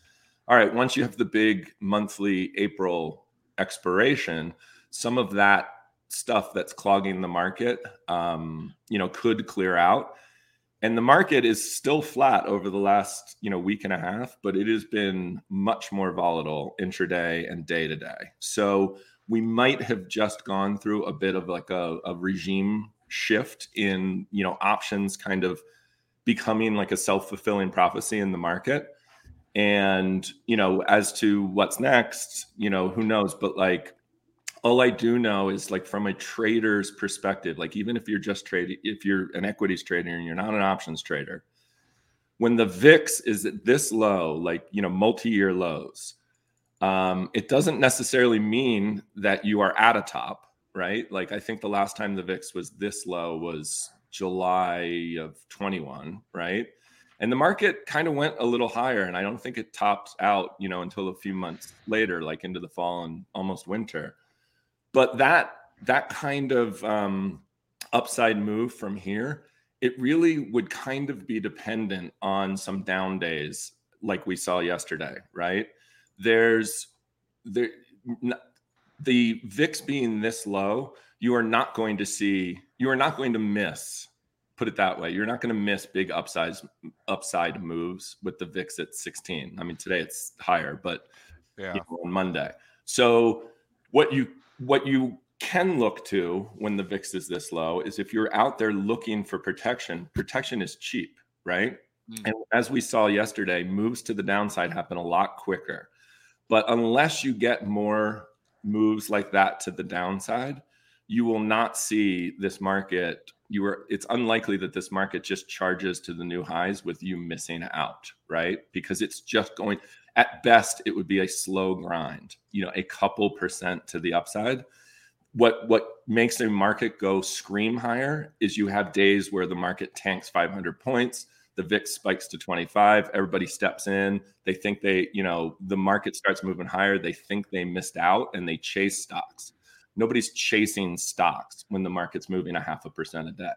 all right, once you have the big monthly April expiration, some of that stuff that's clogging the market, um, you know, could clear out and the market is still flat over the last you know week and a half but it has been much more volatile intraday and day to day so we might have just gone through a bit of like a, a regime shift in you know options kind of becoming like a self-fulfilling prophecy in the market. And you know as to what's next you know who knows? But like all I do know is like from a trader's perspective, like even if you're just trading, if you're an equities trader and you're not an options trader, when the VIX is at this low, like you know, multi-year lows, um, it doesn't necessarily mean that you are at a top, right? Like I think the last time the VIX was this low was July of 21, right? And the market kind of went a little higher, and I don't think it topped out, you know, until a few months later, like into the fall and almost winter but that that kind of um, upside move from here, it really would kind of be dependent on some down days like we saw yesterday, right? There's there the VIX being this low, you are not going to see, you are not going to miss. Put it that way, you're not going to miss big upsides upside moves with the VIX at 16. I mean, today it's higher, but yeah, you know, on Monday. So what you what you can look to when the VIX is this low is if you're out there looking for protection, protection is cheap, right? Mm. And as we saw yesterday, moves to the downside happen a lot quicker. But unless you get more moves like that to the downside, you will not see this market. You are it's unlikely that this market just charges to the new highs with you missing out, right? Because it's just going at best it would be a slow grind you know a couple percent to the upside. What what makes a market go scream higher is you have days where the market tanks 500 points the vix spikes to 25 everybody steps in they think they you know the market starts moving higher they think they missed out and they chase stocks. Nobody's chasing stocks when the market's moving a half a percent a day.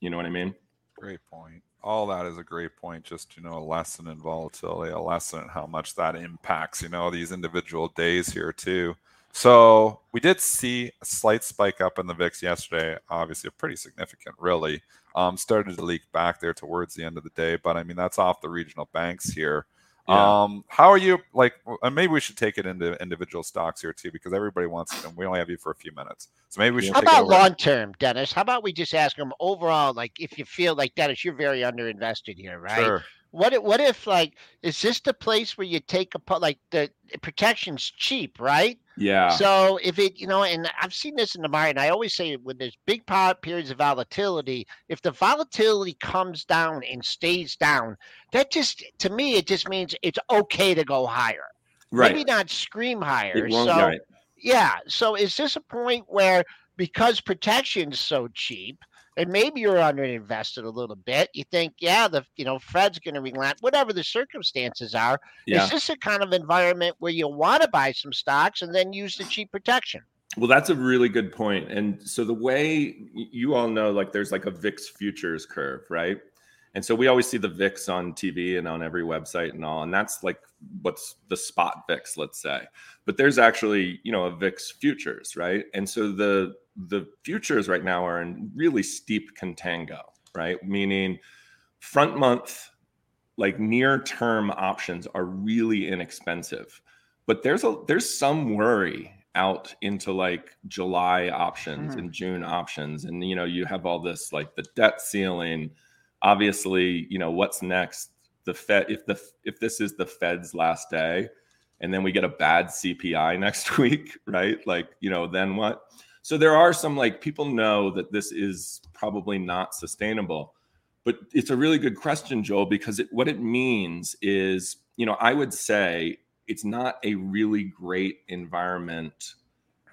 You know what i mean? Great point all that is a great point just you know a lesson in volatility a lesson in how much that impacts you know these individual days here too. So we did see a slight spike up in the vix yesterday obviously a pretty significant really um, started to leak back there towards the end of the day but i mean that's off the regional banks here yeah. Um, how are you like? And maybe we should take it into individual stocks here too, because everybody wants them. We only have you for a few minutes, so maybe we should. How about long term, Dennis? How about we just ask them overall? Like, if you feel like Dennis, you're very underinvested here, right? Sure. What if, what if like is this the place where you take a like the protection's cheap, right? Yeah. So if it, you know, and I've seen this in the market, and I always say when there's big periods of volatility, if the volatility comes down and stays down, that just to me it just means it's okay to go higher. Right. Maybe not scream higher. So right. yeah. So is this a point where because protection's so cheap, and maybe you're underinvested a little bit. You think, yeah, the you know Fed's going to relent, whatever the circumstances are. Yeah. Is this a kind of environment where you want to buy some stocks and then use the cheap protection? Well, that's a really good point. And so the way you all know, like there's like a VIX futures curve, right? And so we always see the VIX on TV and on every website and all, and that's like what's the spot VIX, let's say. But there's actually, you know, a VIX futures, right? And so the the futures right now are in really steep contango, right? Meaning front month like near term options are really inexpensive. But there's a there's some worry out into like July options Hmm. and June options. And you know, you have all this like the debt ceiling. Obviously, you know, what's next? The Fed if the if this is the Fed's last day and then we get a bad CPI next week, right? Like, you know, then what? So there are some like people know that this is probably not sustainable. But it's a really good question, Joel, because it, what it means is, you know, I would say it's not a really great environment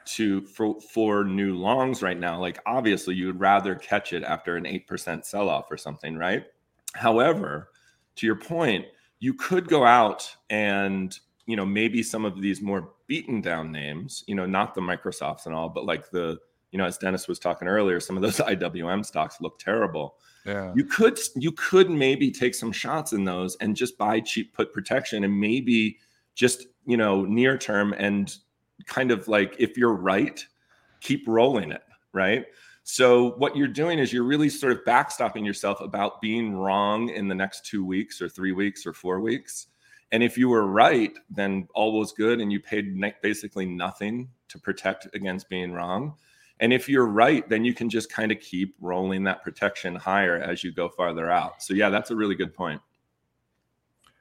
to for for new longs right now. Like obviously you would rather catch it after an 8% sell-off or something, right? However, to your point, you could go out and you know maybe some of these more beaten down names, you know, not the Microsofts and all, but like the you know, as Dennis was talking earlier, some of those IWM stocks look terrible. Yeah. you could you could maybe take some shots in those and just buy cheap put protection and maybe just you know near term and kind of like if you're right keep rolling it right? So what you're doing is you're really sort of backstopping yourself about being wrong in the next two weeks or three weeks or four weeks and if you were right then all was good and you paid basically nothing to protect against being wrong and if you're right, then you can just kind of keep rolling that protection higher as you go farther out. So yeah, that's a really good point.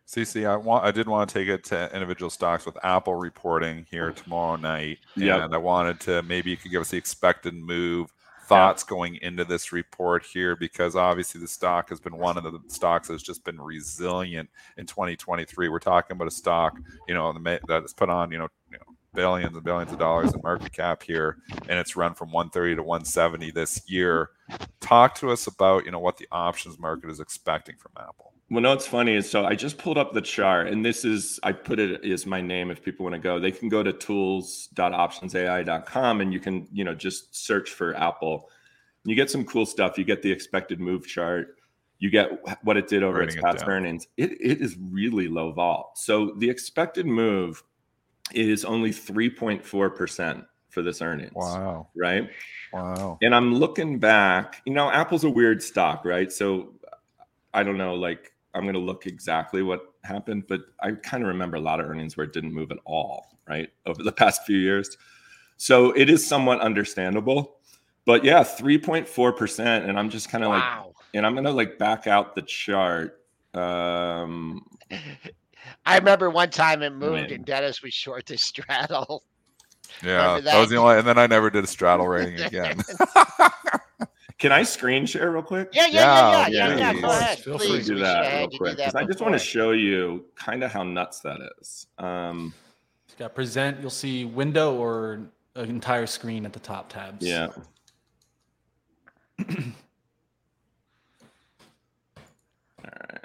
CC, I want I did want to take it to individual stocks with Apple reporting here oh. tomorrow night. Yep. And I wanted to maybe you could give us the expected move thoughts going into this report here because obviously the stock has been one of the stocks that's just been resilient in 2023. We're talking about a stock, you know, that's put on, you know, you know, billions and billions of dollars in market cap here and it's run from 130 to 170 this year. Talk to us about, you know, what the options market is expecting from Apple. Well, no, it's funny so I just pulled up the chart, and this is I put it as my name if people want to go. They can go to tools.optionsai.com and you can, you know, just search for Apple. You get some cool stuff. You get the expected move chart. You get what it did over its Writing it past earnings. It, it is really low vol. So the expected move is only 3.4% for this earnings. Wow. Right. Wow. And I'm looking back, you know, Apple's a weird stock, right? So I don't know, like, I'm going to look exactly what happened, but I kind of remember a lot of earnings where it didn't move at all, right? Over the past few years. So it is somewhat understandable. But yeah, 3.4%. And I'm just kind of like, and I'm going to like back out the chart. Um, I remember one time it moved When? and Dennis was short the straddle. Yeah, Remember that? was the only, and then I never did a straddle rating again. Can I screen share real quick? Yeah, yeah, yeah, yeah, Yeah, yeah. yeah, please. Go ahead. Feel free to do that real had you do quick because I just want to show you kind of how nuts that is. Um, It's got present. You'll see window or an entire screen at the top tabs. yeah. All right.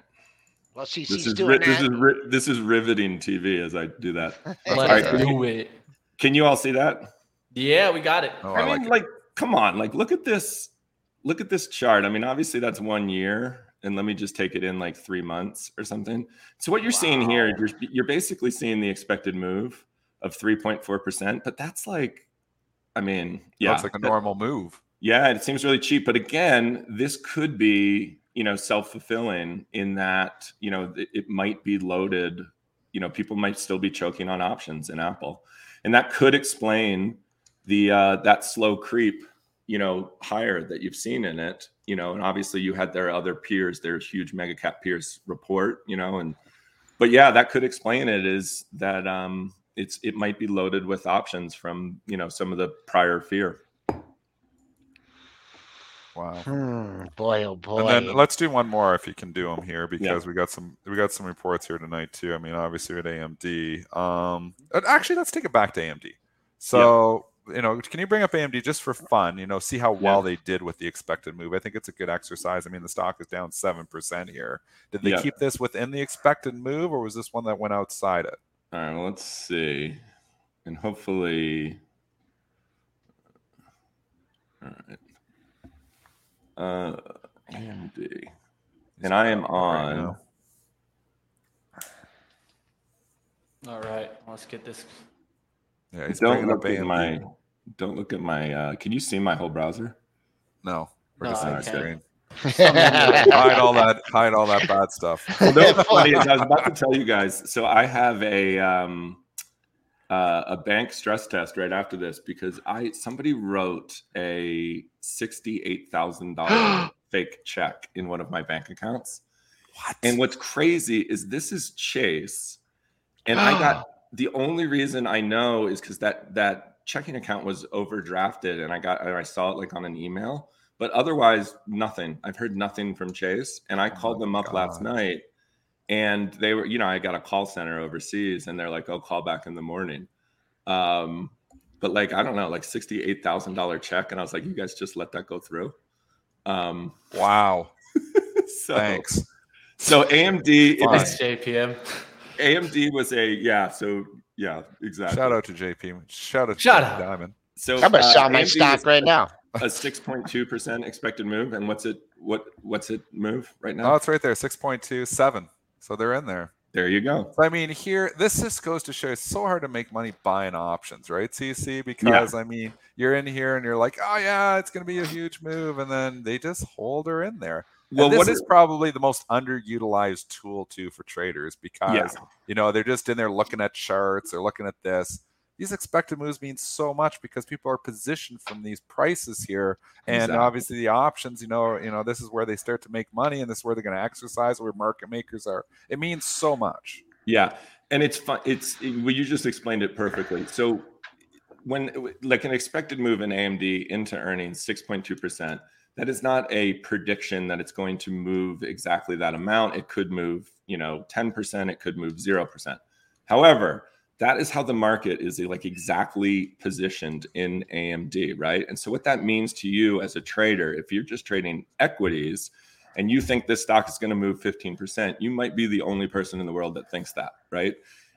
Well, This CC's is doing ri- that. this is ri- this is riveting TV as I do that. Let's Alright, do it. Can you all see that? Yeah, we got it. Oh, I, I mean, like like, come on, like, look at this. Look at this chart. I mean, obviously that's one year, and let me just take it in like three months or something. So what you're seeing here, you're you're basically seeing the expected move of 3.4 percent, but that's like, I mean, yeah, That's like a that- normal move. yeah, it seems really cheap. But again, this could be, you know, self-fulfilling in that, you know, it, it might be loaded. You know, people might still be choking on options in Apple, and that could explain the uh, that slow creep, you know, higher that you've seen in it. You know, and obviously you had their other peers, their huge mega cap peers report. You know, and but yeah, that could explain it. Is that um, it's it might be loaded with options from you know some of the prior fear. Wow. Hmm, boy, oh boy. And then let's do one more if you can do them here because we got some we got some reports here tonight too. I mean, obviously with AMD. Um, actually, let's take it back to AMD. So you know, can you bring up AMD just for fun? You know, see how well they did with the expected move. I think it's a good exercise. I mean, the stock is down seven percent here. Did they Yeah. keep this within the expected move, or was this one that went outside it? All right, well, let's see. And hopefully. All right. Uh, AMD. And I am on. now. All right, let's get this. Yeah, he's Don't bringing up look at AMD. my. Don't look at my. Uh, can you see my whole browser? No, we're No, just I on the can't. screen. hide all that hide all that bad stuff. Well, no, what's funny is I was about to tell you guys. So I have a um, uh, a bank stress test right after this because I somebody wrote a sixty eight thousand dollar fake check in one of my bank accounts. What? And what's crazy is this is Chase, and I got the only reason I know is because that that checking account was overdrafted, and I got I saw it like on an email, but otherwise nothing. I've heard nothing from Chase, and I Oh called them up last night, and they were you know I got a call center overseas, and they're like, "Oh, call back in the morning." Um, but like I don't know, like sixty eight thousand dollar check, and I was like, "You guys just let that go through." Um, Wow. so Thanks. so AMD, Fine. Thanks, JPM. AMD was a yeah. So yeah, exactly. Shout out to JP. Shout out to Shout JP out. Diamond. So I'm gonna uh, sell my stock right now. A six point two percent expected move, and what's it? What what's it move right now? Oh, it's right there, 6.27. So they're in there. there you go. So, I mean, here, this just goes to show it's so hard to make money buying options, right, CC? Because, I mean, you're in here and you're like, oh, yeah, it's going to be a huge move. And then they just hold her in there. Well, what is probably the most underutilized tool, too, for traders because, Yeah. you know, they're just in there looking at charts, they're looking at this. These expected moves mean so much because people are positioned from these prices here, and Exactly. obviously the options. You know, you know this is where they start to make money, and this is where they're going to exercise. Where market makers are. It means so much. Yeah, and it's fun. It's well, you just explained it perfectly. So when like an expected move in AMD into earnings, six point two percent. That is not a prediction that it's going to move exactly that amount. It could move, you know, ten percent. It could move zero percent. However, that is how the market is like exactly positioned in AMD, right? And so what that means to you as a trader, if you're just trading equities and you think this stock is going to move 15%, you might be the only person in the world that thinks that, right?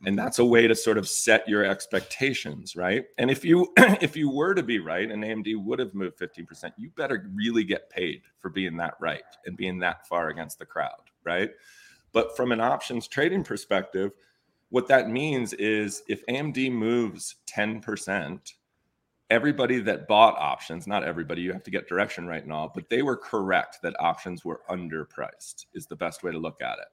And that's a way to sort of set your expectations, right? And if you if you were to be right and AMD would have moved 15%, you better really get paid for being that right and being that far against the crowd, right? But from an options trading perspective, what that means is if AMD moves 10%, everybody that bought options, not everybody, you have to get direction right and all, but they were correct that options were underpriced, is the best way to look at it.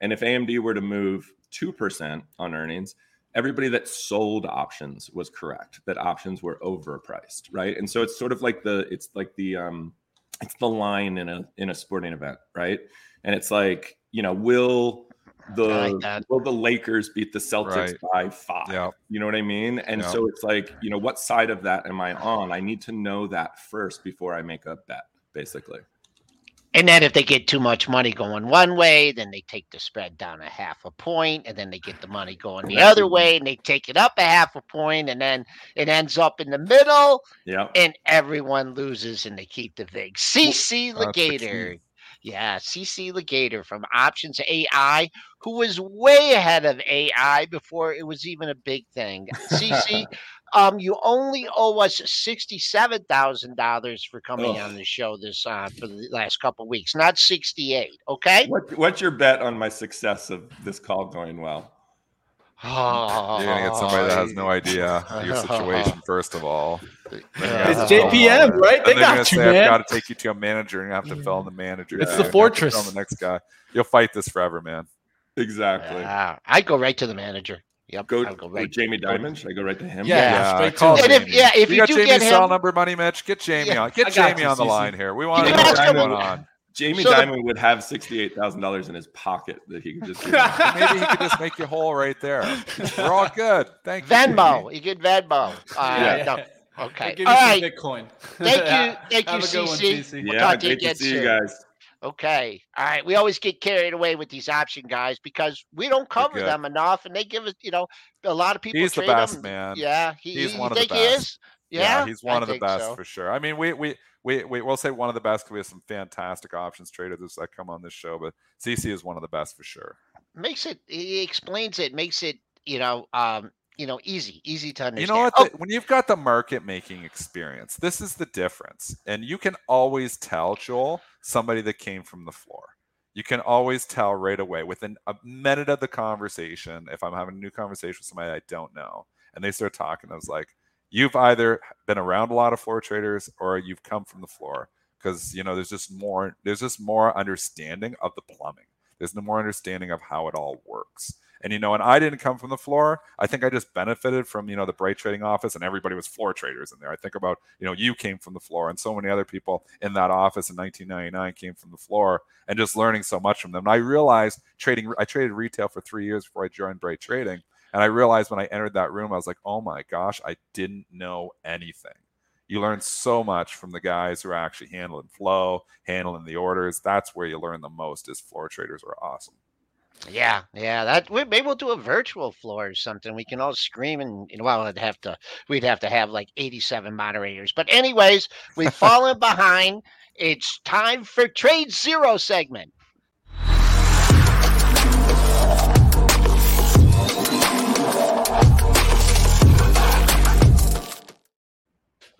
And if AMD were to move 2% on earnings, everybody that sold options was correct that options were overpriced, right? And so it's sort of like the it's like the um it's the line in a in a sporting event, right? And it's like, you know, will the like will the Lakers beat the Celtics Right. by five? Yeah. You know what I mean? And Yeah. so it's like, you know, what side of that am I on? I need to know that first before I make a bet, basically. And then if they get too much money going one way, then they take the spread down a half a point, and then they get the money going the other way, and they take it up a half a point, and then it ends up in the middle, Yeah. and everyone loses, and they keep the VIG. CC key. Lagator. Yeah, CC Lagator from Options AI, who was way ahead of AI before it was even a big thing. CC, um, you only owe us sixty-seven thousand dollars for coming Ugh. on the show this uh for the last couple weeks, not sixty-eight. Okay. What, what's your bet on my success of this call going well? Oh, You're gonna get somebody that has no idea your situation. First of all, Then you have It's JPM, them. right? They got you, say, man. I've got to take you to a manager, and you have to fill in the manager. It's the you have to fortress. fill in The next guy, you'll fight this forever, man. Exactly. Yeah, I go right to the manager. Yep, Go, I'll go with. Jamie Dimon. Should I go right to him? Yeah, Yeah, straight call to And if yeah, if we you got do Jamie's get cell him, number, money, Mitch. Get Jamie Yeah, on. Get Jamie you, on the CC. line here. We want to You know can what's going on. Jamie So the- Dimon would have sixty-eight thousand dollars in his pocket that he could just. Maybe he could just make you whole right there. We're all good. Thank you. Venmo, you get Venmo. Uh, Yeah. no, Okay. Give All me some right. Bitcoin. Thank you. Thank you, a good one, CC. CC. We'll yeah, talk to you great to again see you guys. Okay. All right. We always get carried away with these option guys because we don't cover them enough, and they give us, you know, a lot of people. He's the best, them. man. Yeah, he, He's one of the best. is? Yeah, he's I one of the best so. for sure. I mean, we we we we will say one of the best because we have some fantastic options traders that come on this show, but CC is one of the best for sure. Makes it. He explains it. Makes it. You know. Um. You know, easy, easy to understand. You know what? Oh, the- when you've got the market making experience, this is the difference. And you can always tell, Joel, somebody that came from the floor. You can always tell right away within a minute of the conversation. If I'm having a new conversation with somebody I don't know, and they start talking, I was like, you've either been around a lot of floor traders or you've come from the floor because you know there's just more there's just more understanding of the plumbing. There's no more understanding of how it all works. And you know, and I didn't come from the floor. I think I just benefited from you know the Bright Trading office, and everybody was floor traders in there. I think about you know you came from the floor, and so many other people in that office in 1999 came from the floor, and just learning so much from them. And I realized trading. I traded retail for three years before I joined Bright Trading, and I realized when I entered that room, I was like, oh my gosh, I didn't know anything. You learn so much from the guys who are actually handling flow, handling the orders. That's where you learn the most. Is floor traders are awesome. Yeah, yeah. That we maybe we'll do a virtual floor or something. We can all scream and know, well, I'd have to. We'd have to have like eighty-seven moderators. But anyways, we've fallen behind. It's time for TradeZero segment.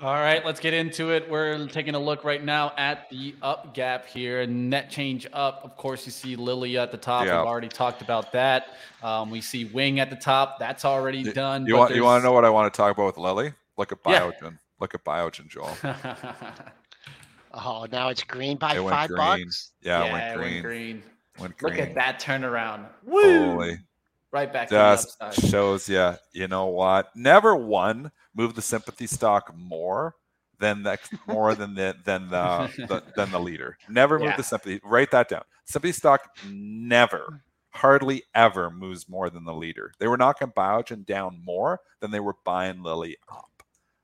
All right, let's get into it. We're taking a look right now at the up gap here. Net change up. Of course, you see Lilly at the top. Yeah. We've already talked about that. Um, we see Wing at the top. That's already You- done. You but want you want to know what I want to talk about with Lilly? Look at Yeah. Biogen. Look at Biogen, Joel. Oh, now it's green by It five green. bucks. Yeah, yeah, it went it green. went green. Went green. Look at that turnaround. Woo! Holy. Right back to the Just shows you, you know what? Never one move the sympathy stock more than the more than the than the, the than the leader. Never move Yeah. the sympathy. Write that down. Sympathy stock never, hardly ever moves more than the leader. They were knocking Biogen down more than they were buying Lilly up.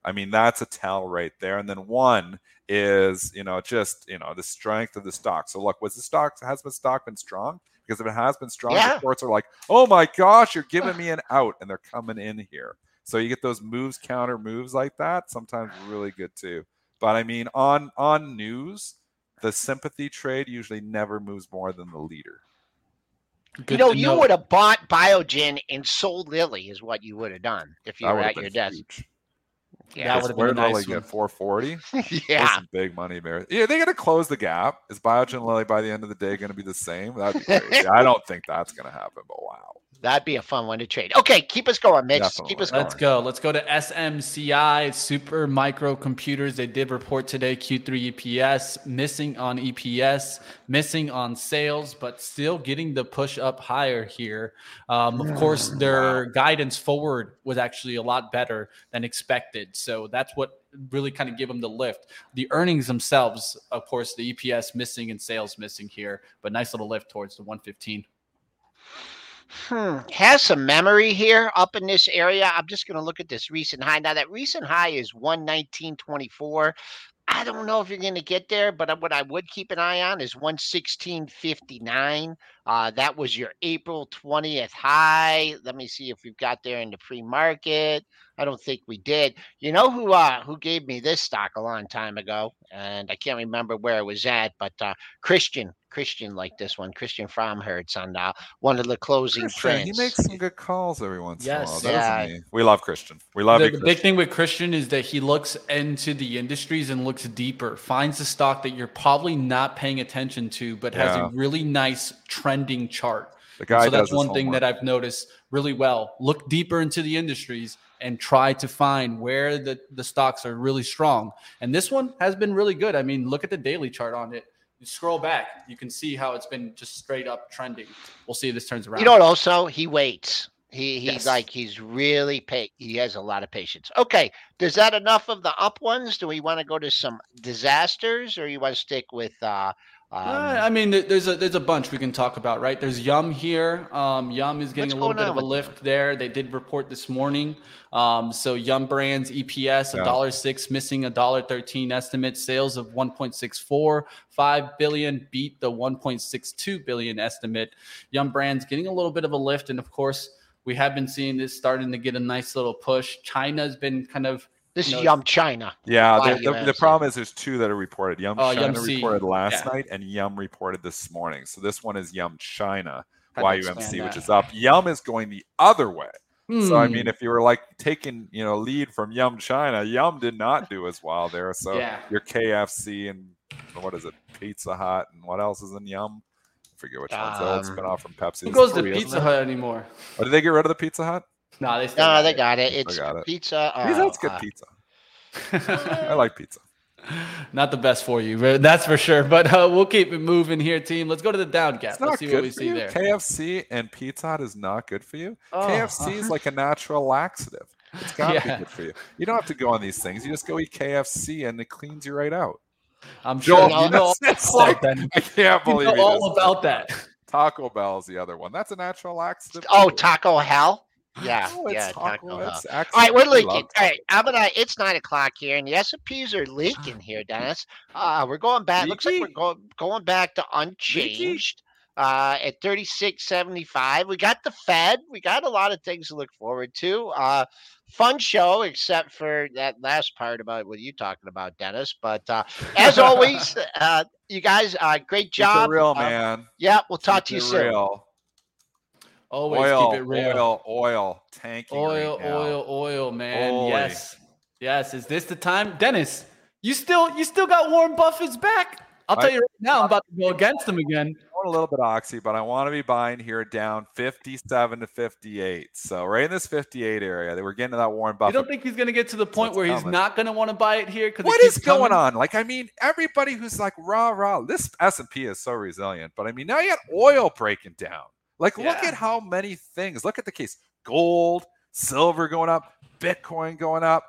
I mean, that's a tell right there. And then one is, you know, just you know the strength of the stock. So look, was the stock has the stock been strong? Because if it has been strong, Yeah. the shorts are like, oh my gosh, you're giving me an out, and they're coming in here. So you get those moves, counter moves like that. Sometimes really good too. But I mean, on on news, the sympathy trade usually never moves more than the leader. You know, to you would have bought Biogen and sold Lilly, is what you would have done if you That were at been your desk. huge. That would've been Where a nice one. get 440? yeah. That's big money, Bear. Yeah, they got to close the gap. Is Biogen and Lilly by the end of the day going to be the same? That'd be crazy. I don't think that's going to happen, but wow. That'd be a fun one to trade. Okay, keep us going, Mitch. Keep us going. Let's go. Let's go to SMCI, Super Micro Computers. They did report today Q3 EPS, missing on EPS, missing on sales, but still getting the push up higher here. Um, of course, their guidance forward was actually a lot better than expected. So that's what really kind of gave them the lift. The earnings themselves, of course, the EPS missing and sales missing here, but nice little lift towards the 115. Hmm. Has some memory here up in this area. I'm just going to look at this recent high. Now, that recent high is 119.24. I don't know if you're going to get there, but what I would keep an eye on is 116.59. Uh, that was your April 20th high. Let me see if we've got there in the pre-market. I don't think we did. You know who uh, who gave me this stock a long time ago, and I can't remember where it was at, but uh, Christian Christian like this one, Christian Fromhertz on uh, one of the closing Christian, he makes some good calls every once Yes. in a while. doesn't Yeah. he? We love Christian. We love the, you, the big thing with Christian is that he looks into the industries and looks deeper, finds a stock that you're probably not paying attention to, but has Yeah. a really nice trending chart. The And guy so that's does his one thing that. I've noticed really well. Look deeper into the industries and try to find where the, the stocks are really strong. And this one has been really good. I mean, look at the daily chart on it. You scroll back, you can see how it's been just straight up trending. We'll see if this turns around. You know what? Also, he waits. He he's Yes. like he's really pay. He has a lot of patience. Okay, does that enough of the up ones? Do we want to go to some disasters, or you want to stick with? uh um, Uh, I mean, there's a there's a bunch we can talk about, right? There's Yum here. Um, Yum is getting a little bit of a with lift there. They did report this morning. Um, so Yum Brands EPS a Yeah. dollar six, missing a dollar thirteen estimate. Sales of 1.64, 5 billion beat the 1.62 billion estimate. Yum Brands getting a little bit of a lift, and of course, we have been seeing this starting to get a nice little push. China's been kind of this no, is Yum China. Yeah, Why the, the, the problem is there's two that are reported. Yum Oh, China Yum reported last Yeah. night, and Yum reported this morning. So this one is Yum China, Had to expand YUMC, which is up. Yum is going the other way. So I Hmm. mean, if you were like taking you know lead from Yum China, Yum did not do as well there. So Yeah. your KFC and what is it, Pizza Hut, and what else is in Yum? I forget which one's the old Um, spin off from Pepsi. who goes to Pizza? Hut anymore? Or did they get rid of the Pizza Hut? No, they still No, they it. got it. It's got pizza. Pizza uh, Hut's good uh, pizza. I like pizza. Not the best for you, but that's for sure. But uh, we'll keep it moving here, team. Let's go to the down gap. It's Let's see what we see you. there. KFC and Pizza Hut is not good for you. Oh, KFC is uh-huh. like a natural laxative. It's got to Yeah. be good for you. You don't have to go on these things. You just go eat KFC and it cleans you right out. I'm sure you know all it's about like- that. I can't believe You know all about that. Taco Bell is the other one. That's a natural laxative. Oh, too. Taco Hell. Yeah, No, it's yeah, taco. Taco Hell. All right, we're leaking. All right, I'm gonna. It's nine o'clock here, and the S and P's are leaking here, Dennis. Uh, we're going back. Looks like we're going going back to unchanged. Uh, at thirty six seventy five. We got the Fed. We got a lot of things to look forward to. Uh, fun show, except for that last part about what you're talking about, Dennis. But uh, as always, uh, you guys, uh, great Keep it job. real, Uh, man. yeah, we'll talk Keep to you it soon. Real. Always Oil, keep it real. oil, oil, tanking. oil, right oil, oil, man. Holy. Yes, yes. Is this the time, Dennis? You still, you still got Warren Buffett's back. I'll I- tell you right now, I'm about to go against him again. I want a little bit oxy, but I want to be buying here down 57 to 58. So right in this 58 area, that we're getting to that Warren Buffett. You don't think he's going to get to the point where he's coming. not going to want to buy it here? What is going on? Like, I mean, everybody who's like rah rah. This S and P is so resilient, but I mean, now you got oil breaking down. Like, look at how many things. Look at the case: gold, silver going up, Bitcoin going up.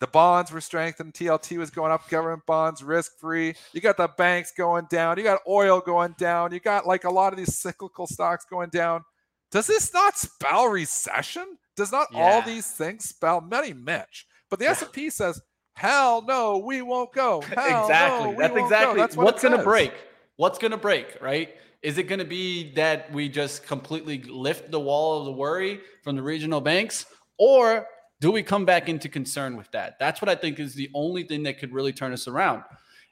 The bonds were strengthened. TLT was going up. Government bonds, risk free. You got the banks going down. You got oil going down. You got like a lot of these cyclical stocks going down. Does this not spell recession? Does not all these things spell many Mitch? But the Yeah. S and P says, "Hell no, we won't go." Hell exactly. no, we That's exactly Go. That's what what's going to break. What's going to break, right? Is it going to be that we just completely lift the wall of the worry from the regional banks, or do we come back into concern with that? That's what I think is the only thing that could really turn us around.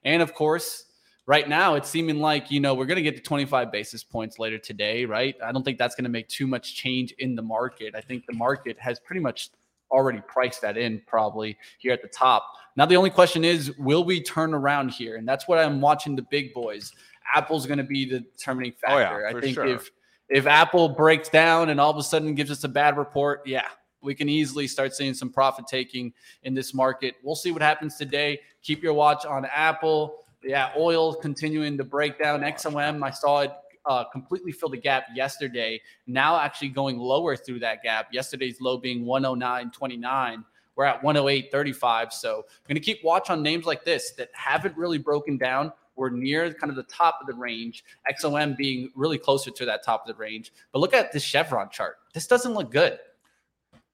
And of course, right now it's seeming like you know we're going to get to 25 basis points later today, right? I don't think that's going to make too much change in the market. I think the market has pretty much already priced that in probably here at the top. Now the only question is, will we turn around here? And that's what I'm watching the big boys. Apple's going to be the determining Oh, yeah, factor. I think sure. if if Apple breaks down and all of a sudden gives us a bad report, yeah, we can easily start seeing some profit taking in this market. We'll see what happens today. Keep your watch on Apple. Yeah, oil continuing to break down. XOM, I saw it uh, completely fill the gap yesterday. Now actually going lower through that gap. Yesterday's low being 109.29. We're at 108.35. So I'm going to keep watch on names like this that haven't really broken down. We're near kind of the top of the range. XOM being really closer to that top of the range. But look at this Chevron chart. This doesn't look good.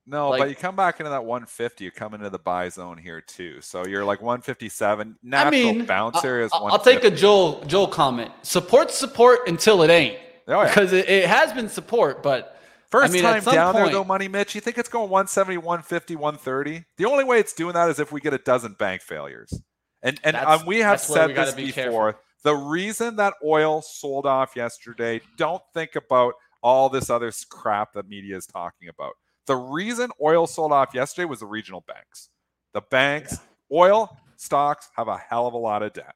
No, Like- but you come back into that 150, you come into the buy zone here too. So you're like 157. I Natural mean, bounce area is I'll, I'll take a Joel Joel comment. Support support until it ain't. Oh, yeah. Because it, it has been support, but First mean, time down there though, Money Mitch. You think it's going 170, 150, 130? The only way it's doing that is if we get a dozen bank failures. And and um, we have said this be before. The reason that oil sold off yesterday, don't think about all this other crap that media is talking about. The reason oil sold off yesterday was the regional banks. The banks, oil stocks have a hell of a lot of debt.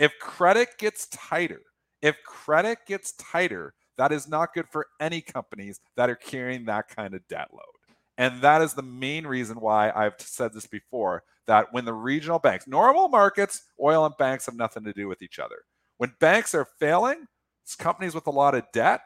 If credit gets tighter, if credit gets tighter, that is not good for any companies that are carrying that kind of debt load. And that is the main reason why I've said this before that when the regional banks, normal markets, oil and banks have nothing to do with each other. When banks are failing, s- companies with a lot of debt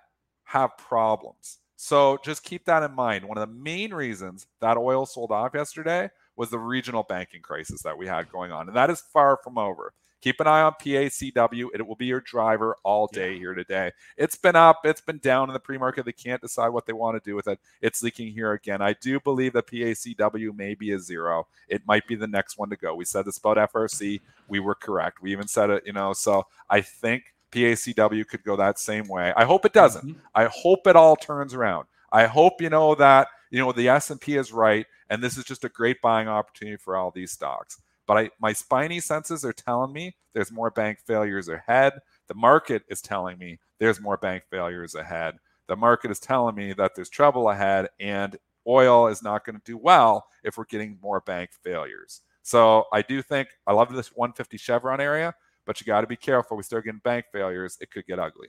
have problems. So just keep that in mind. One of the main reasons that oil sold off yesterday was the regional banking crisis that we had going on. And that is far from over. Keep an eye on PACW. It will be your driver all day here today. It's been up, it's been down in the pre market. They can't decide what they want to do with it. It's leaking here again. I do believe that PACW may be a zero. It might be the next one to go. We said this about FRC. We were correct. We even said it, you know. So I think PACW could go that same way. I hope it doesn't. Mhm. I hope it all turns around. I hope you know that you know the S and P is right, and this is just a great buying opportunity for all these stocks. But I, my spiny senses are telling me there's more bank failures ahead. The market is telling me there's more bank failures ahead. The market is telling me that there's trouble ahead, and oil is not going to do well if we're getting more bank failures. So I do think I love this 150 Chevron area, but you got to be careful. We start getting bank failures, it could get ugly.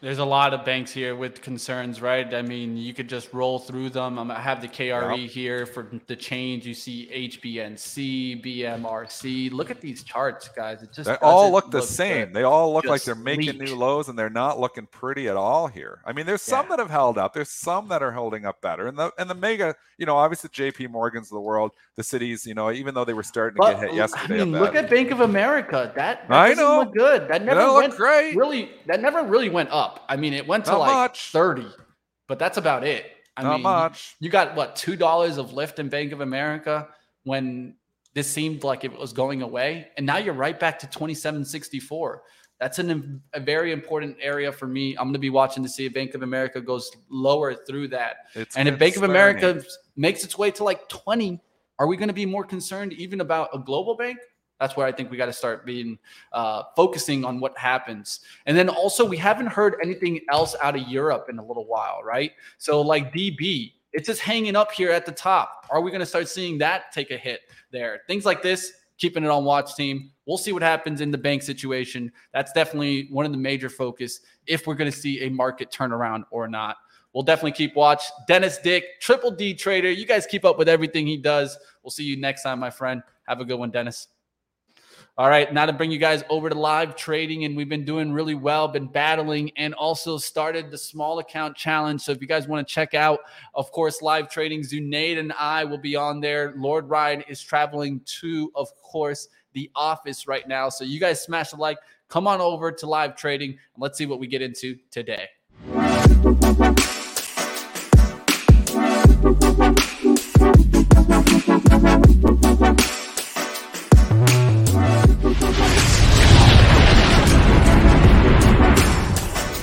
There's a lot of banks here with concerns, right? I mean, you could just roll through them. I'm, I have the KRE yep. here for the change. You see HBNC, BMRC. Look at these charts, guys. It just they all look the look same. Good. They all look just like they're making new lows, and they're not looking pretty at all here. I mean, there's some yeah. that have held up. There's some that are holding up better, and the and the mega, you know, obviously J.P. Morgan's of the world, the Citis, you know, even though they were starting to but, get hit yesterday. I mean, look at Bank of America. That, that I know. look good. That never went great. Really, that never really went up up. I mean, it went to Not like much. 30, but that's about it. I Not mean, much. You, you got what, $2 of lift in Bank of America when this seemed like it was going away. And now you're right back to 2764. That's an, a very important area for me. I'm going to be watching to see if Bank of America goes lower through that. It's and if Bank of America makes its way to like 20, are we going to be more concerned even about a global bank? That's where I think we got to start being uh, focusing on what happens. And then also, we haven't heard anything else out of Europe in a little while, right? So, like DB, it's just hanging up here at the top. Are we going to start seeing that take a hit there? Things like this, keeping it on watch team. We'll see what happens in the bank situation. That's definitely one of the major focus if we're going to see a market turnaround or not. We'll definitely keep watch. Dennis Dick, Triple D Trader. You guys keep up with everything he does. We'll see you next time, my friend. Have a good one, Dennis. All right, now to bring you guys over to live trading, and we've been doing really well, been battling, and also started the small account challenge. So if you guys want to check out, of course, live trading, Zunaid and I will be on there. Lord Ryan is traveling to, of course, the office right now. So you guys smash the like, come on over to live trading, and let's see what we get into today.